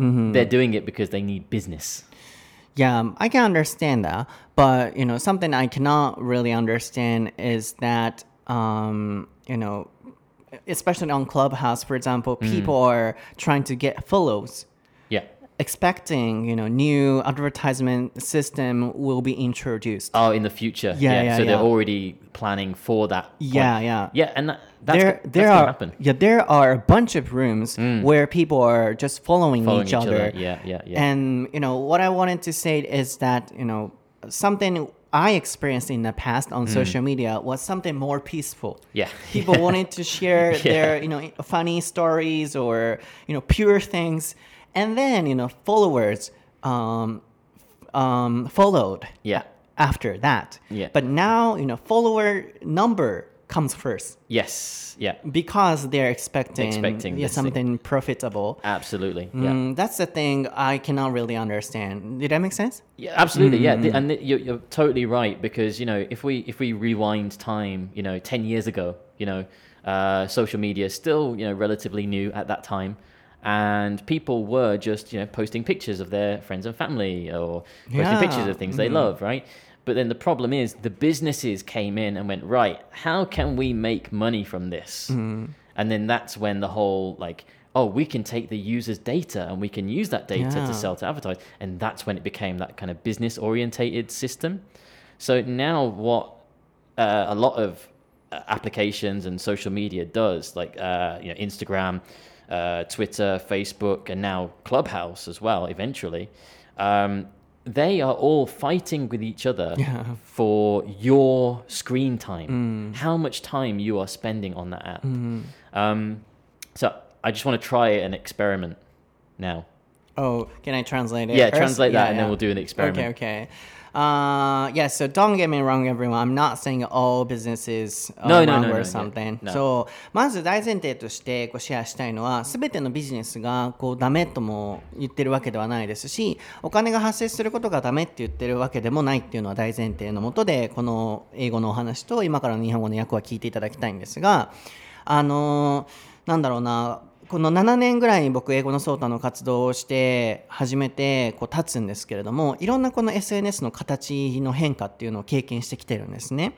Mm-hmm. They're doing it because they need business. Yeah, um, I can understand that, but you know, something I cannot really understand is that um, you know, especially on Clubhouse, for example, Mm. people are trying to get follows, Yeah. expecting you know new advertisement system will be introduced. Oh, in the future. Yeah, yeah, so yeah. they're already planning for that. point. Yeah, yeah. Yeah, and that, that's, there, that's there gonna are happen. yeah, there are a bunch of rooms where people are just following, Following each, other. Yeah, yeah, yeah. And you know what I wanted to say is that you know something I experienced in the past on social media was something more peaceful. Mm. Yeah. people wanted to share Yeah. their you know funny stories or you know pure things, and then you know followers um, um, followed. Yeah. After that. Yeah. But now you know follower number comes first yes. Yeah. because they're expecting, Expecting yeah, this thing. something profitable. Absolutely. Yeah. Mm, that's the thing I cannot really understand. Did that make sense? Yeah, absolutely. Yeah, Mm-hmm. The- and the- you're, you're totally right because you know if we if we rewind time, you know, ten years ago, you know, uh, social media is still you know relatively new at that time, and people were just you know posting pictures of their friends and family or posting Yeah. Mm-hmm. pictures of things they love, right? But then the problem is the businesses came in and went right. How can we make money from this? Mm-hmm. And then that's when the whole like oh we can take the user's data and we can use that data Yeah. to sell to advertise and that's when it became that kind of business orientated system so now what uh, a lot of uh, applications and social media does like uh, you know instagram uh, twitter facebook and now clubhouse as well eventually um, they are all fighting with each other Yeah. for your screen time how much time you are spending on that app um, so i just want to try an experiment now Oh, can I translate it? Yeah, first? translate that and then we'll do an experiment. Okay, okay. Uh, yeah, so don't get me wrong, everyone. I'm not saying all businesses are No, wrong no, no, or something. う、まず大前提としてこうシェアしたいのは、すべてのビジネスがこうダメとも言ってるわけではないですし、お金が発生することがダメって言ってるわけでもないっていうのは大前提のもとで、この英語のお話と今からの日本語の訳は聞いていただきたいんですが、あのーなんだろうな、この7年ぐらいに僕英語のソータの活動をして始めてこう立つんですけれどもいろんなこの SNS の形の変化っていうのを経験してきてるんですね。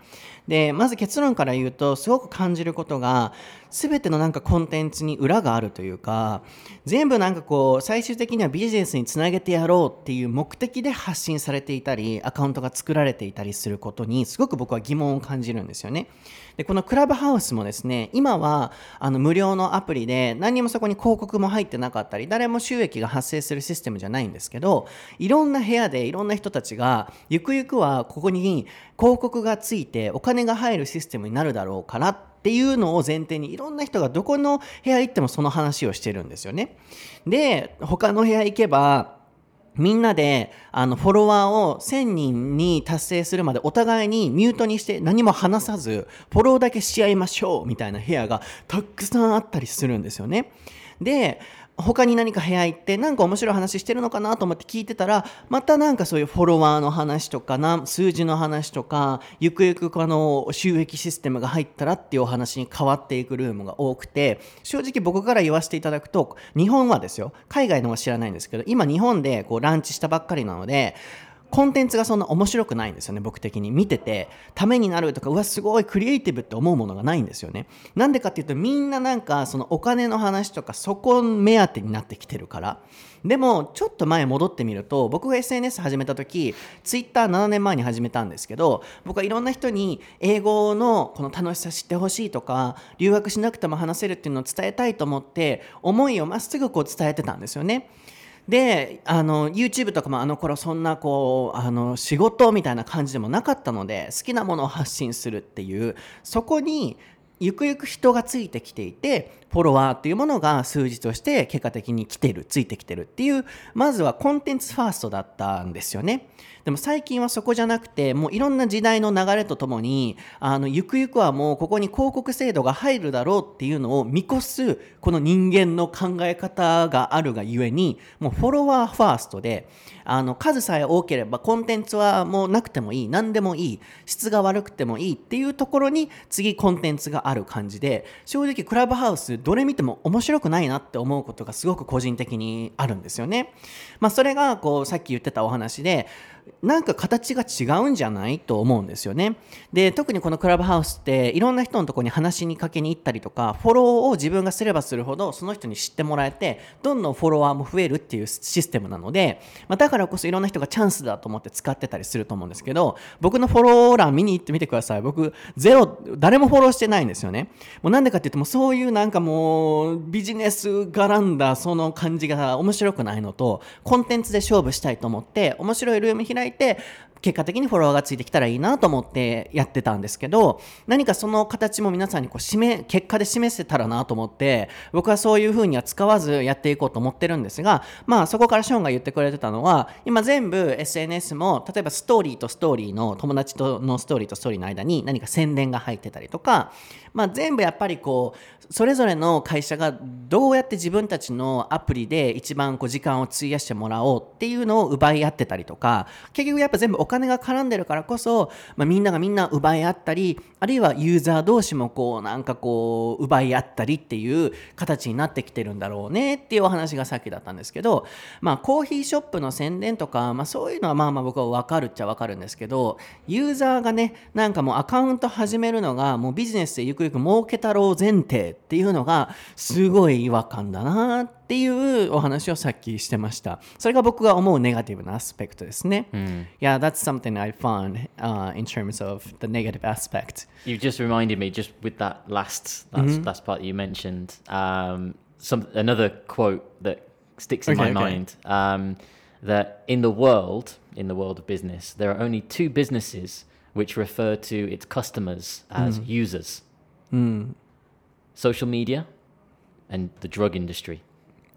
でまず結論から言うとすごく感じることが全てのなんかコンテンツに裏があるというか全部なんかこう最終的にはビジネスにつなげてやろうっていう目的で発信されていたりアカウントが作られていたりすることにすごく僕は疑問を感じるんですよね。でこのクラブハウスもですね今はあの無料のアプリで何にもそこに広告も入ってなかったり誰も収益が発生するシステムじゃないんですけどいろんな部屋でいろんな人たちがゆくゆくはここに広告がついてお金が入るシステムになるだろうからっていうのを前提にいろんな人がどこの部屋行ってもその話をしてるんですよね。で他の部屋行けばみんなであのフォロワーを1000人に達成するまでお互いにミュートにして何も話さずフォローだけし合いましょうみたいな部屋がたくさんあったりするんですよね。で他に何か部屋行って何か面白い話してるのかなと思って聞いてたらまたなんかそういうフォロワーの話とかな数字の話とかゆくゆくこの収益システムが入ったらっていうお話に変わっていくルームが多くて正直僕から言わせていただくと日本はですよ海外のは知らないんですけど今日本でこうランチしたばっかりなのでコンテンツがそんな面白くないんですよね僕的に。見ててためになるとかうわすごいクリエイティブって思うものがないんですよね。なんでかっていうとみんななんかそのお金の話とかそこ目当てになってきてるから。でもちょっと前戻ってみると僕が SNS 始めた時 Twitter7 年前に始めたんですけど僕はいろんな人に英語のこの楽しさ知ってほしいとか留学しなくても話せるっていうのを伝えたいと思って思いをまっすぐこう伝えてたんですよね。であの YouTube とかもあの頃そんなこうあの仕事みたいな感じでもなかったので好きなものを発信するっていうそこにゆくゆく人がついてきていてフォロワーっていうものが数字として結果的に来てるついてきてるっていうまずはコンテンツファーストだったんですよね。でも最近はそこじゃなくてもういろんな時代の流れとともにあのゆくゆくはもうここに広告制度が入るだろうっていうのを見越すこの人間の考え方があるがゆえにもうフォロワーファーストであの数さえ多ければコンテンツはもうなくてもいい何でもいい質が悪くてもいいっていうところに次コンテンツがある感じで正直クラブハウスどれ見ても面白くないなって思うことがすごく個人的にあるんですよね。まあ、それがこうさっき言ってたお話でなんか形が違うんじゃないと思うんですよね。で、特にこのクラブハウスっていろんな人のとこに話しにかけに行ったりとか、フォローを自分がすればするほどその人に知ってもらえて、どんどんフォロワーも増えるっていうシステムなので、まあ、だからこそいろんな人がチャンスだと思って使ってたりすると思うんですけど、僕のフォロー欄見に行ってみてください。僕、ゼロ、誰もフォローしてないんですよね。もうなんでかっていうと、もうそういうなんかもうビジネス絡んだその感じが面白くないのと、コンテンツで勝負したいと思って、面白いルーム開いて、結果的にフォロワーがついてきたらいいなと思ってやってたんですけど何かその形も皆さんにこう示結果で示せたらなと思って僕はそういうふうには使わずやっていこうと思ってるんですがまあそこからショーンが言ってくれてたのは今全部 SNS も例えばストーリーとストーリーの友達とのストーリーとストーリーの間に何か宣伝が入ってたりとかまあ、全部やっぱりこうそれぞれの会社がどうやって自分たちのアプリで一番こう時間を費やしてもらおうっていうのを奪い合ってたりとか結局やっぱ全部お金金が絡んでるからこそ、まあ、みんながみんな奪い合ったりあるいはユーザー同士もこうなんかこう奪い合ったりっていう形になってきてるんだろうねっていうお話がさっきだったんですけど、まあ、コーヒーショップの宣伝とか、まあ、そういうのはまあまあ僕は分かるっちゃ分かるんですけどユーザーがねなんかもうアカウント始めるのがもうビジネスでゆくゆく儲け太郎前提っていうのがすごい違和感だなっていうお話をさっきしてました。それが僕が思うネガティブなアスペクトですね。Mm. Yeah, that's something I found、uh, in terms of the negative aspect. You just reminded me just with that last that's, mm-hmm. last part you mentioned. Um, some another quote that sticks in okay, my okay. mind. Um, that in the world, in the world of business, there are only two businesses which refer to its customers as mm. users. Mm. Social media and the drug industry.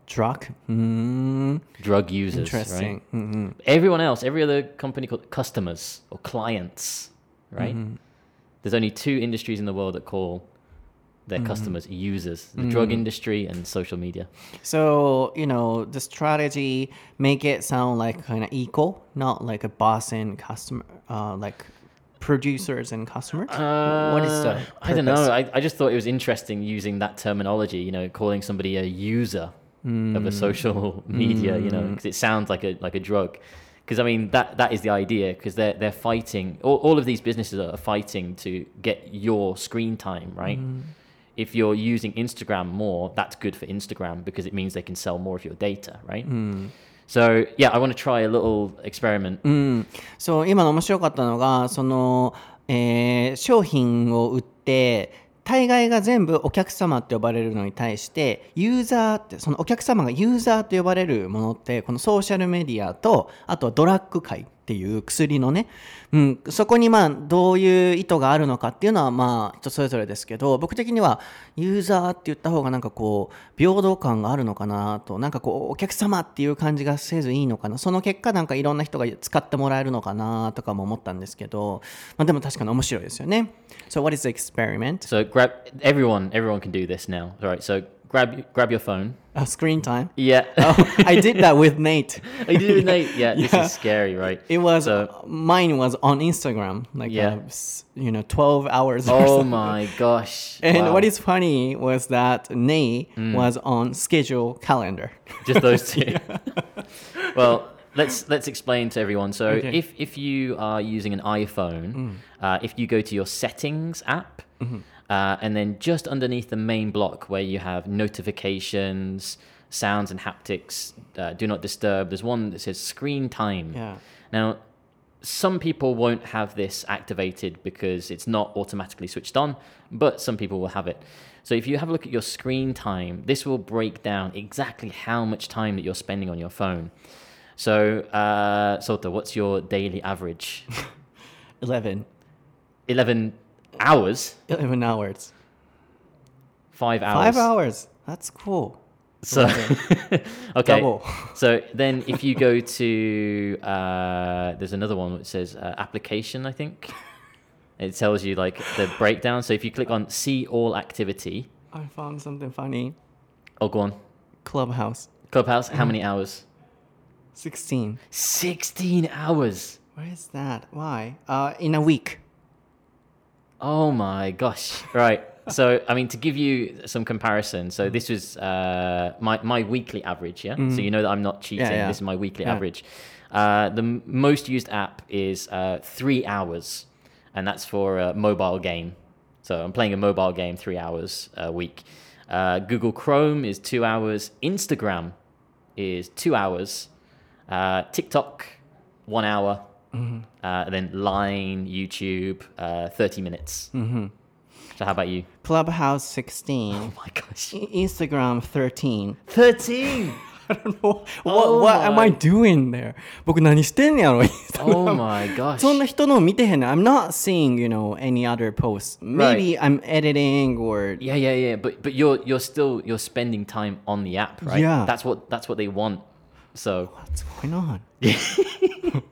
Drug? Mm. Drug users. Interesting. Right? Mm-hmm. Everyone else, every other company called customers or clients, right? Mm-hmm. There's only two industries in the world that call their mm-hmm. customers users the mm. drug industry and social media so you know the strategy make it sound like kind of equal not like a boss and customer uh, like producers and customers? Uh, what is the I don't know. I, I just thought it was interesting using that terminology, you know, calling somebody a user of a social media, you know, because it sounds like a like a drug. Because I mean that that is the idea. Because they're they're fighting. All, all of these businesses are fighting to get your screen time right. If you're using Instagram more, that's good for Instagram because it means they can sell more of your data, right? So yeah, I want to try a little experiment. うん、そう今の面白かったのがその、えー商品を売って 大概が全部お客様って呼ばれるのに対してユーザーってそのお客様がユーザーと呼ばれるものってこのソーシャルメディアとあとはドラッグ界。っていう薬のね、うん、そこにまあどういう意図があるのかっていうのはまあ人それぞれですけど僕的にはユーザーって言った方がなんかこう平等感があるのかなとなんかこうお客様っていう感じがせずいいのかなその結果なんかいろんな人が使ってもらえるのかなとかも思ったんですけど、まあ、でも確かに面白いですよね。So what is the experiment? So grab everyone. Everyone can do this now. Right. So grab grab your phone. Uh, screen time. Yeah. Oh, I did that with Nate. I did it with Nate. Yeah, this is scary, right? It was So- mine was on Instagram, like Yeah. uh, you know, twelve hours. Oh my gosh. And Wow. what is funny was that Nate was on schedule calendar. just those two? well, let's let's explain to everyone. So Okay. if if you are using an iPhone, uh, if you go to your settings app, uh, and then just underneath the main block where you have notifications, sounds and haptics, uh, do not disturb. There's one that says screen time. Yeah. Now, some people won't have this activated because it's not automatically switched on, but some people will have it. So if you have a look at your screen time, this will break down exactly how much time that you're spending on your phone. So, uh, Sota, what's your daily average? 11, 11 hours? 11 hours. Five hours. Five hours. That's cool. So, okay. Double. So then if you go to, uh, there's another one which says uh, application, I think. It tells you like the breakdown. So if you click on see all activity, I found something funny. oh, go on. Clubhouse. Clubhouse, how many hours? 16. 16 hours. Where is that? Why? Uh, in a week. Oh my gosh. Right. So, I mean, to give you some comparison, so this was uh, my, my weekly average, yeah? So you know that I'm not cheating. yeah. This is my weekly Yeah. average. Uh, the m- most used app is uh, three hours, and that's for a mobile game. So I'm playing a mobile game three hours a week. Uh, Google Chrome is two hours. Instagram is two hours. Uh, TikTok, one hour. Uh, and then Line, YouTube, uh, 30 minutes. So how about you? Clubhouse 16. Oh my gosh. I- Instagram 13. 13! I don't know. What, Oh what am I my- doing there? 僕何してんねやろ Oh my gosh. そんな人の見てへんねん I'm not seeing, you know, any other posts. Maybe I'm editing or Yeah, yeah, yeah. But but you're you're still you're spending time on the app, right? Yeah. That's what that's what they want. So what's going on?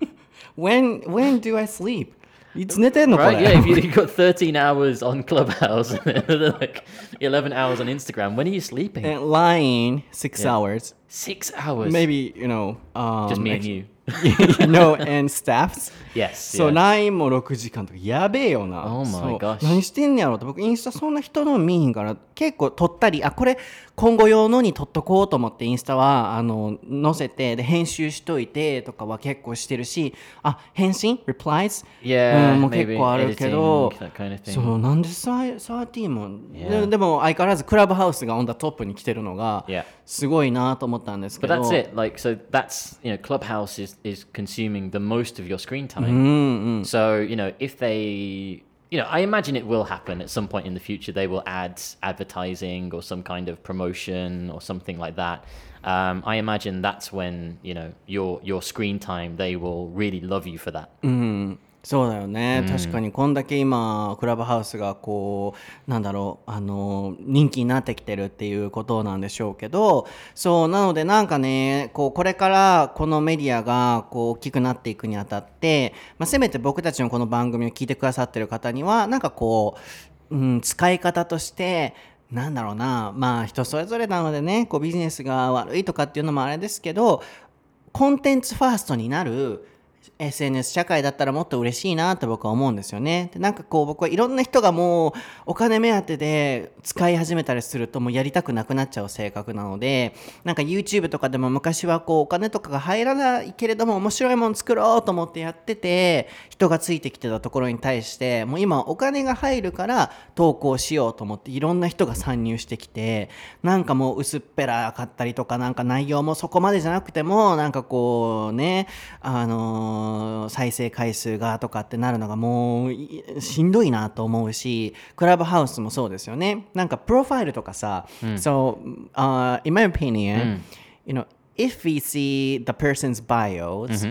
when when do I sleep? いつ寝てんのこ right, れ yeah. If you, you've got 13 hours on Clubhouse and then like 11 hours on Instagram, when are you sleeping? And lying six Yeah. hours. Six hours. Maybe, you know, um, just me and you. no, and staffs. Yes. そう、 yeah. LINE も6時間とかやべえよな。 Oh my そう gosh 何してんねやろって僕インスタそんな人の見ひんから結構撮ったりあこれ 今後用のに撮っとこうと思ってインスタはあの載せてで編集しといてとかは結構してるしあ返信 replies Yeah, うんも結構あるけど kind of. そうなんでサーサーティーも、Yeah. ででも相変わらずクラブハウスがオンダトップに来てるのが.すごいなと思ったんですけ But ど that's it. Like, so that's you know, Clubhouse is is consuming the most of your screen time. うんうん So you know, if they, you know, I imagine it will happen at some point in the future. They will add advertising or some kind of promotion or something like that. Um, I imagine that's when you know your your screen time. They will really love you for that. うん、そうだよね、確かにこんだけ今クラブハウスがこうなんだろうあの人気になってきてるっていうことなんでしょうけどそうなのでなんかねこうこれからこのメディアがこう大きくなっていくにあたって、まあ、せめて僕たちのこの番組を聞いてくださってる方にはなんかこう、うん、使い方としてなんだろうなまあ人それぞれなのでねこうビジネスが悪いとかっていうのもあれですけどコンテンツファーストになる SNS 社会だったらもっと嬉しいなって僕は思うんですよね。でなんかこう僕はいろんな人がもうお金目当てで使い始めたりするともうやりたくなくなっちゃう性格なのでなんか YouTube とかでも昔はこうお金とかが入らないけれども面白いもの作ろうと思ってやってて人がついてきてたところに対してもう今お金が入るから投稿しようと思っていろんな人が参入してきてなんかもう薄っぺらかったりとかなんか内容もそこまでじゃなくてもなんかこうねあのー再生回数がとかってなるのがもうしんどいなと思うしクラブハウスもそうですよねなんかプロファイルとかさ、So、uh, in my opinion、you know if we see the person's bios、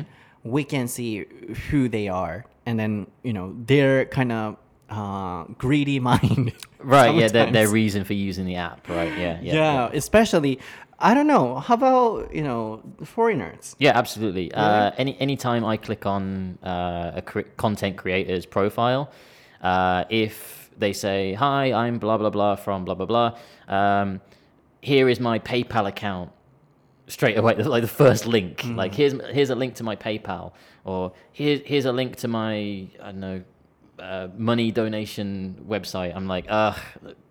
we can see who they are and then you know their kind of uh, greedy mind. Right, yeah, their, their reason for using the app, right? Yeah, yeah. Yeah, especially I don't know. How about you know foreigners? Yeah, absolutely. Uh, any anytime I click on uh, a cre- content creator's profile, uh, if they say, "Hi, I'm blah blah blah from blah blah blah," um, here is my PayPal account. Straight away, like the first link. Like here's here's a link to my PayPal, or here's here's a link to my I don't know uh, money donation website. I'm like, ugh,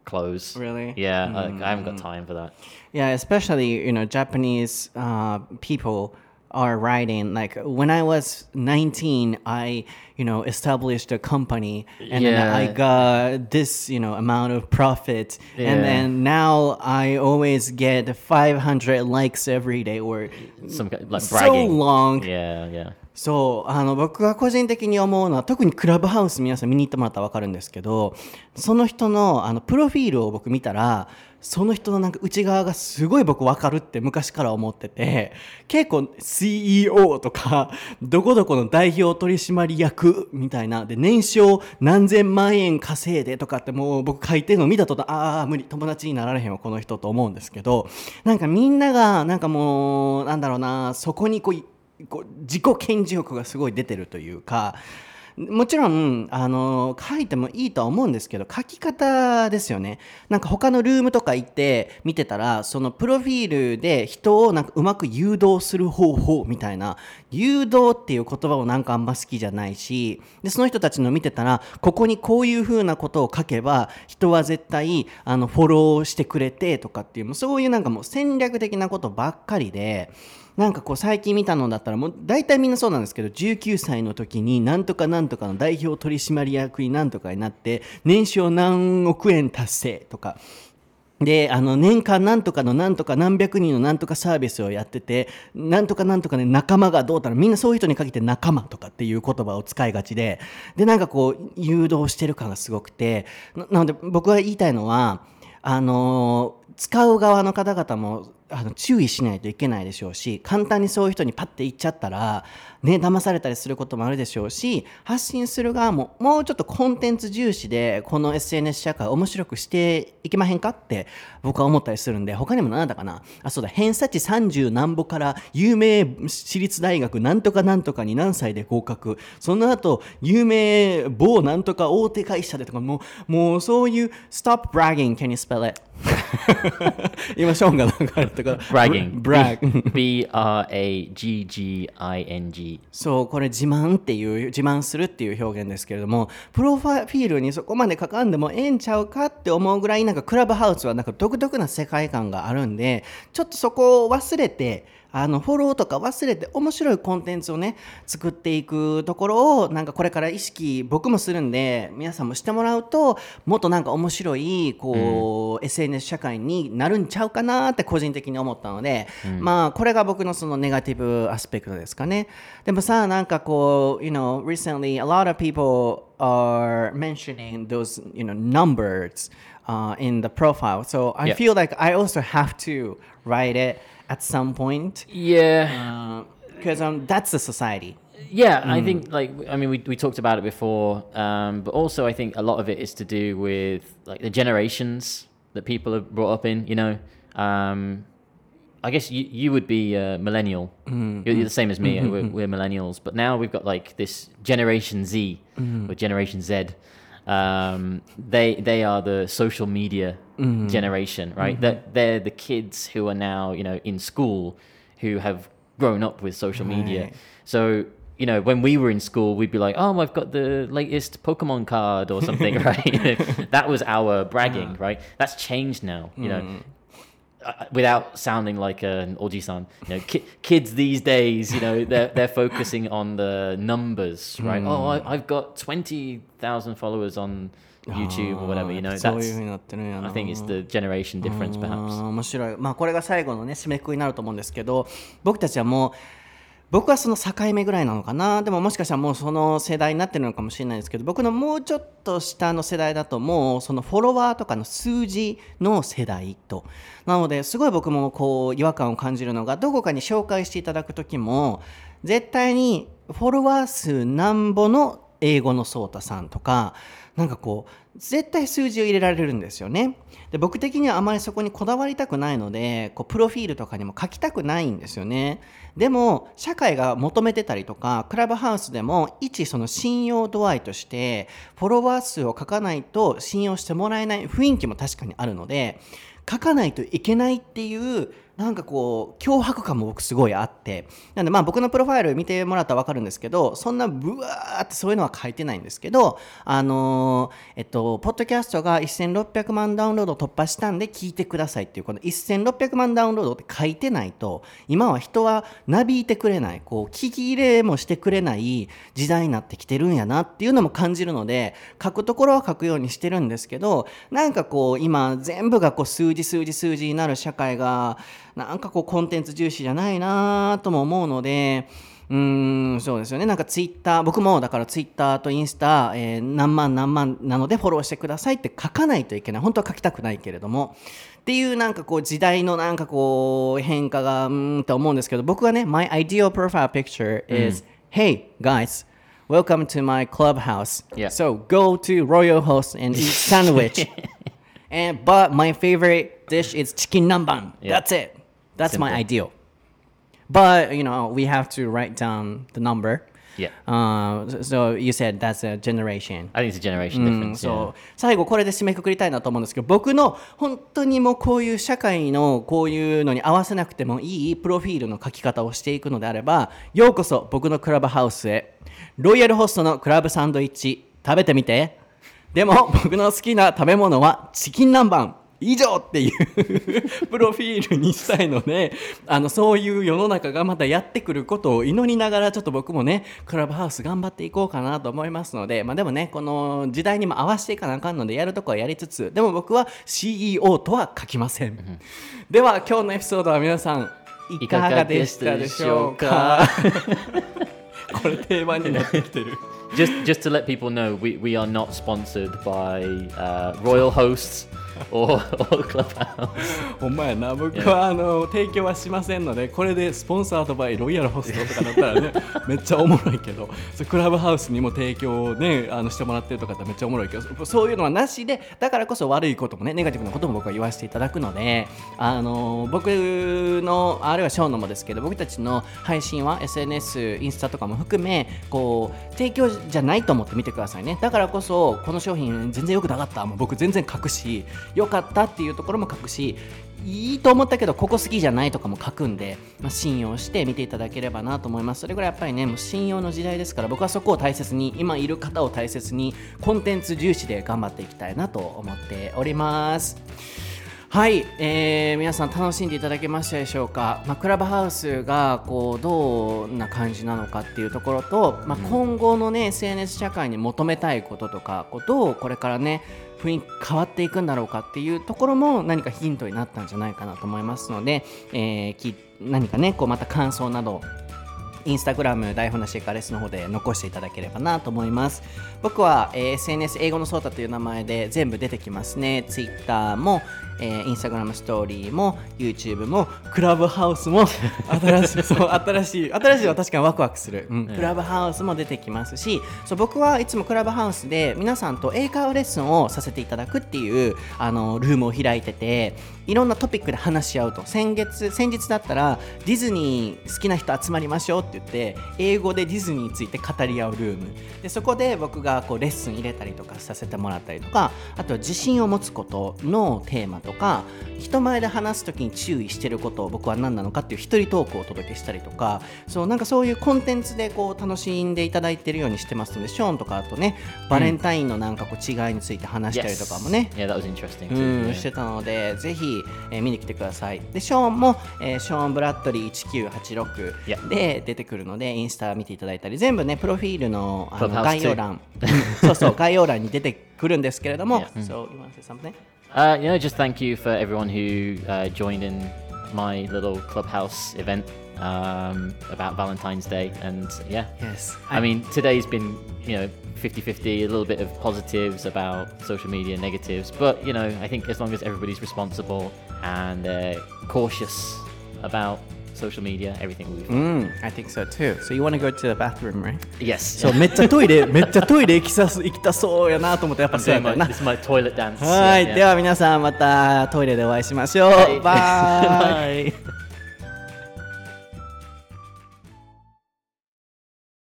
close. Really? Yeah, like, I haven't got time for that. Yeah, especially you know Japanese uh, people are writing like when I was 19 I you know established a company and then I got this you know amount of profit Yeah. and then now I always get 500 likes every day or Some like so bragging. long Yeah, yeah. そうあの僕が個人的に思うのは特にクラブハウス皆さん見に行ってもらったら分かるんですけどその人のあのプロフィールを僕見たらその人のなんか内側がすごい僕分かるって昔から思ってて結構 CEO とかどこどこの代表取締役みたいなで年商何千万円稼いでとかってもう僕書いてるの見たとああ無理友達になられへんわこの人と思うんですけどなんかみんながなんかもうなんだろうなそこにこうこう自己顕示欲がすごい出てるというかもちろんあの書いてもいいとは思うんですけど書き方ですよねなんか他のルームとか行って見てたらそのプロフィールで人をなんかうまく誘導する方法みたいな誘導っていう言葉をなんかあんま好きじゃないしでその人たちの見てたらここにこういうふうなことを書けば人は絶対あのフォローしてくれてとかっていうそういうなんかもう戦略的なことばっかりで。なんかこう最近見たのだったらもう大体みんなそうなんですけど19歳の時になんとかなんとかの代表取締役になんとかになって年商何億円達成とか。であの年間なんとかのなんとか何百人のなんとかサービスをやっててなんとかなんとかね仲間がどうだろうみんなそういう人に限って仲間とかっていう言葉を使いがちで。でなんかこう誘導してる感がすごくて。ななので僕が言いたいのはあの使う側の方々もあの注意しないといけないでしょうし簡単にそういう人にパッて言っちゃったらね騙されたりすることもあるでしょうし発信する側ももうちょっとコンテンツ重視でこの SNS 社会を面白くしていけまへんかって僕は思ったりするんで他にも何だかな。あそうだ偏差値30何歩から有名私立大学なんとかなんとかに何歳で合格。その後有名某なんとか大手会社でとかもうもうそういう Stop bragging can you spell it? 今ショーンが流れたから Bragging. brag B R A G G I N G. そうこれ自慢っていう自慢するっていう表現ですけれどもプロファイルにそこまで書かんでもええんちゃうかって思うぐらいなんかクラブハウスはなんか独特な世界観があるんでちょっとそこを忘れてあのフォローとか忘れて面白いコンテンツをね作っていくところをなんかこれから意識僕もするんで皆さんもしてもらうともっとなんか面白いこう、SNS 社会になるんちゃうかなって個人的に思ったので、まあこれが僕のそのネガティブアスペクトですかね。でもさなんかこう you know recently a lot of people are mentioning those you know numbers uh, in the profile. So I feel like I also have to write it at some point Yeah. because um, that's the society. Yeah, I think like I mean we we talked about it before, um, but also I think a lot of it is to do with like the generations that people are brought up in. You know, um, I guess you you would be a millennial. You're, you're the same as me. We're, we're millennials, but now we've got like this Generation Z or Generation Z. Um, they they are the social media Mm. generation, right? Mm-hmm. They're, they're the kids who are now you know in school who have grown up with social media. So you know, when we were in school, we'd be like, "Oh, I've got the latest Pokemon card or something," right? that was our bragging, right? That's changed now, you know. Mm. Uh, without sounding like an oji-san, you know, ki- kids these days, you know, they're they're focusing on the numbers, right? Mm. Oh, I, I've got twenty thousand followers on YouTube or whatever, you know. そういうふうになってるんやな think it's the generation difference, perhaps. ん面白い、まあ、これが最後のね締めくくりになると思うんですけど僕たちはもう僕はその境目ぐらいなのかなでももしかしたらもうその世代になってるのかもしれないですけど僕のもうちょっと下の世代だともうそのフォロワーとかの数字の世代となのですごい僕もこう違和感を感じるのがどこかに紹介していただく時も絶対にフォロワー数なんぼの英語のソータさんとかなんかこう絶対数字を入れられるんですよね。で僕的にはあまりそこにこだわりたくないのでこうプロフィールとかにも書きたくないんですよね。でも社会が求めてたりとかクラブハウスでも一その信用度合いとしてフォロワー数を書かないと信用してもらえない雰囲気も確かにあるので書かないといけないっていうなんかこう脅迫感も僕すごいあって。なんでまあ僕のプロファイル見てもらったら分かるんですけどそんなブワーってそういうのは書いてないんですけどあのえっとポッドキャストが1600万ダウンロード突破したんで聞いてくださいっていうこの1600万ダウンロードって書いてないと今は人はなびいてくれない。こう聞き入れもしてくれない時代になってきてるんやなっていうのも感じるので書くところは書くようにしてるんですけどなんかこう今全部がこう数字数字数字になる社会がなんかこうコンテンツ重視じゃないなとも思うのでうーんそうですよね。なんかツイッター僕もだからツイッターとインスタ、えー何万何万なのでフォローしてくださいって書かないといけない。本当は書きたくないけれども。っていうなんかこう時代のなんかこう変化がうーんと思うんですけど僕はね My ideal profile picture is、Hey guys welcome to my clubhouse. Yeah. so go to Royal Host and eat sandwich. And but my favorite dish is chicken namban that's it that's my Simple. ideal. But you know we have to write down the number. Yeah. uh, so- you said that's a generation. I think it's a generation うん difference. そう最後これで締めくくりたいなと思うんですけど僕の本当にもうこういう社会のこういうのに合わせなくてもいいプロフィールの書き方をしていくのであればようこそ僕のクラブハウスへ。ロイヤルホストのクラブサンドイッチ。食べてみて。でも僕の好きな食べ物はチキン南蛮以上っていうプロフィールにしたいのであのそういう世の中がまたやってくることを祈りながらちょっと僕もねクラブハウス頑張っていこうかなと思いますのでまあでもねこの時代にも合わせていかなあかんのでやるとこはやりつつでも僕は CEO とは書きません、では今日のエピソードは皆さんいかがでしたでしょうか？これ定番になってきてる Just just to let people know, we, we are not sponsored by uh, Royal Hosts or, or Clubhouse. ほんまやな僕はあの提供はしませんのでこれでスポンサードバイロイヤルホストとかだったらね めっちゃおもろいけどそうクラブハウスにも提供をねあのしてもらってるとかだったらめっちゃおもろいけどそそういうのはなしでだからこそ悪いこともねネガティブなことも僕は言わせていただくのであの僕のあるいはショーノもですけど僕たちの配信は SNS インスタとかも含めこう提供じゃないと思って見てくださいね。だからこそこの商品全然良くなかった。もう僕全然書くし良かったっていうところも書くしいいと思ったけどここ好きじゃないとかも書くんで、まあ、信用して見ていただければなと思います。それぐらいやっぱりねもう信用の時代ですから僕はそこを大切に今いる方を大切にコンテンツ重視で頑張っていきたいなと思っております。はい、えー皆さん楽しんでいただけましたでしょうか、まあ、クラブハウスがこうどんな感じなのかっていうところと、まあ、今後のね SNS 社会に求めたいこととかこうどうこれからね雰囲気変わっていくんだろうかっていうところも何かヒントになったんじゃないかなと思いますので、えーき何かねこうまた感想などインスタグラム台本なしエカレスの方で残していただければなと思います。僕は、えー SNS 英語のソータという名前で全部出てきますね。Twitter も、えー、インスタグラムストーリーも YouTube もクラブハウスも新しい そう新しい新しいは確かにワクワクする、うん。クラブハウスも出てきますしそう僕はいつもクラブハウスで皆さんと英会話レッスンをさせていただくっていうあのルームを開いてていろんなトピックで話し合うと先月先日だったらディズニー好きな人集まりましょうって言って英語でディズニーについて語り合うルームでそこで僕がこうレッスン入れたりとかさせてもらったりとかあとは自信を持つことのテーマとか人前で話す時に注意してることを僕は何なのかっていう一人トークをお届けしたりとかそうなんかそういうコンテンツでこう楽しんでいただいてるようにしてますのでショーンとかあとねバレンタインのなんかこう違いについて話したりとかもね、Yeah, that was interesting. う.ん.してたのでぜひ、えー見に来てくださいでショーンも、えーショーン・ブラッドリー1986で出てくるのでインスタ見ていただいたり全部ねプロフィールのあの概要欄そうそう概要欄に出てくるんですけれども Yeah. So you want to say something? Uh, you know, just thank you for everyone who uh, joined in my little clubhouse event um, about Valentine's Day. And yeah, Yes I mean, today's been, you know, 50 50, a little bit of positives about social media, negatives. But, you know, I think as long as everybody's responsible and uh, cautious about social media, everything will be fine. Mm, I think so too So you want to go to the bathroom, right? Yes. そうめっちゃトイレめっちゃトイレ行きさす行きたそうやなと思ってやっぱ I'm そうや doing ったよ my, な this is my toilet dance. はい、 Yeah, では皆さんまたトイレでお会いしましょう。はいバイ。 Bye.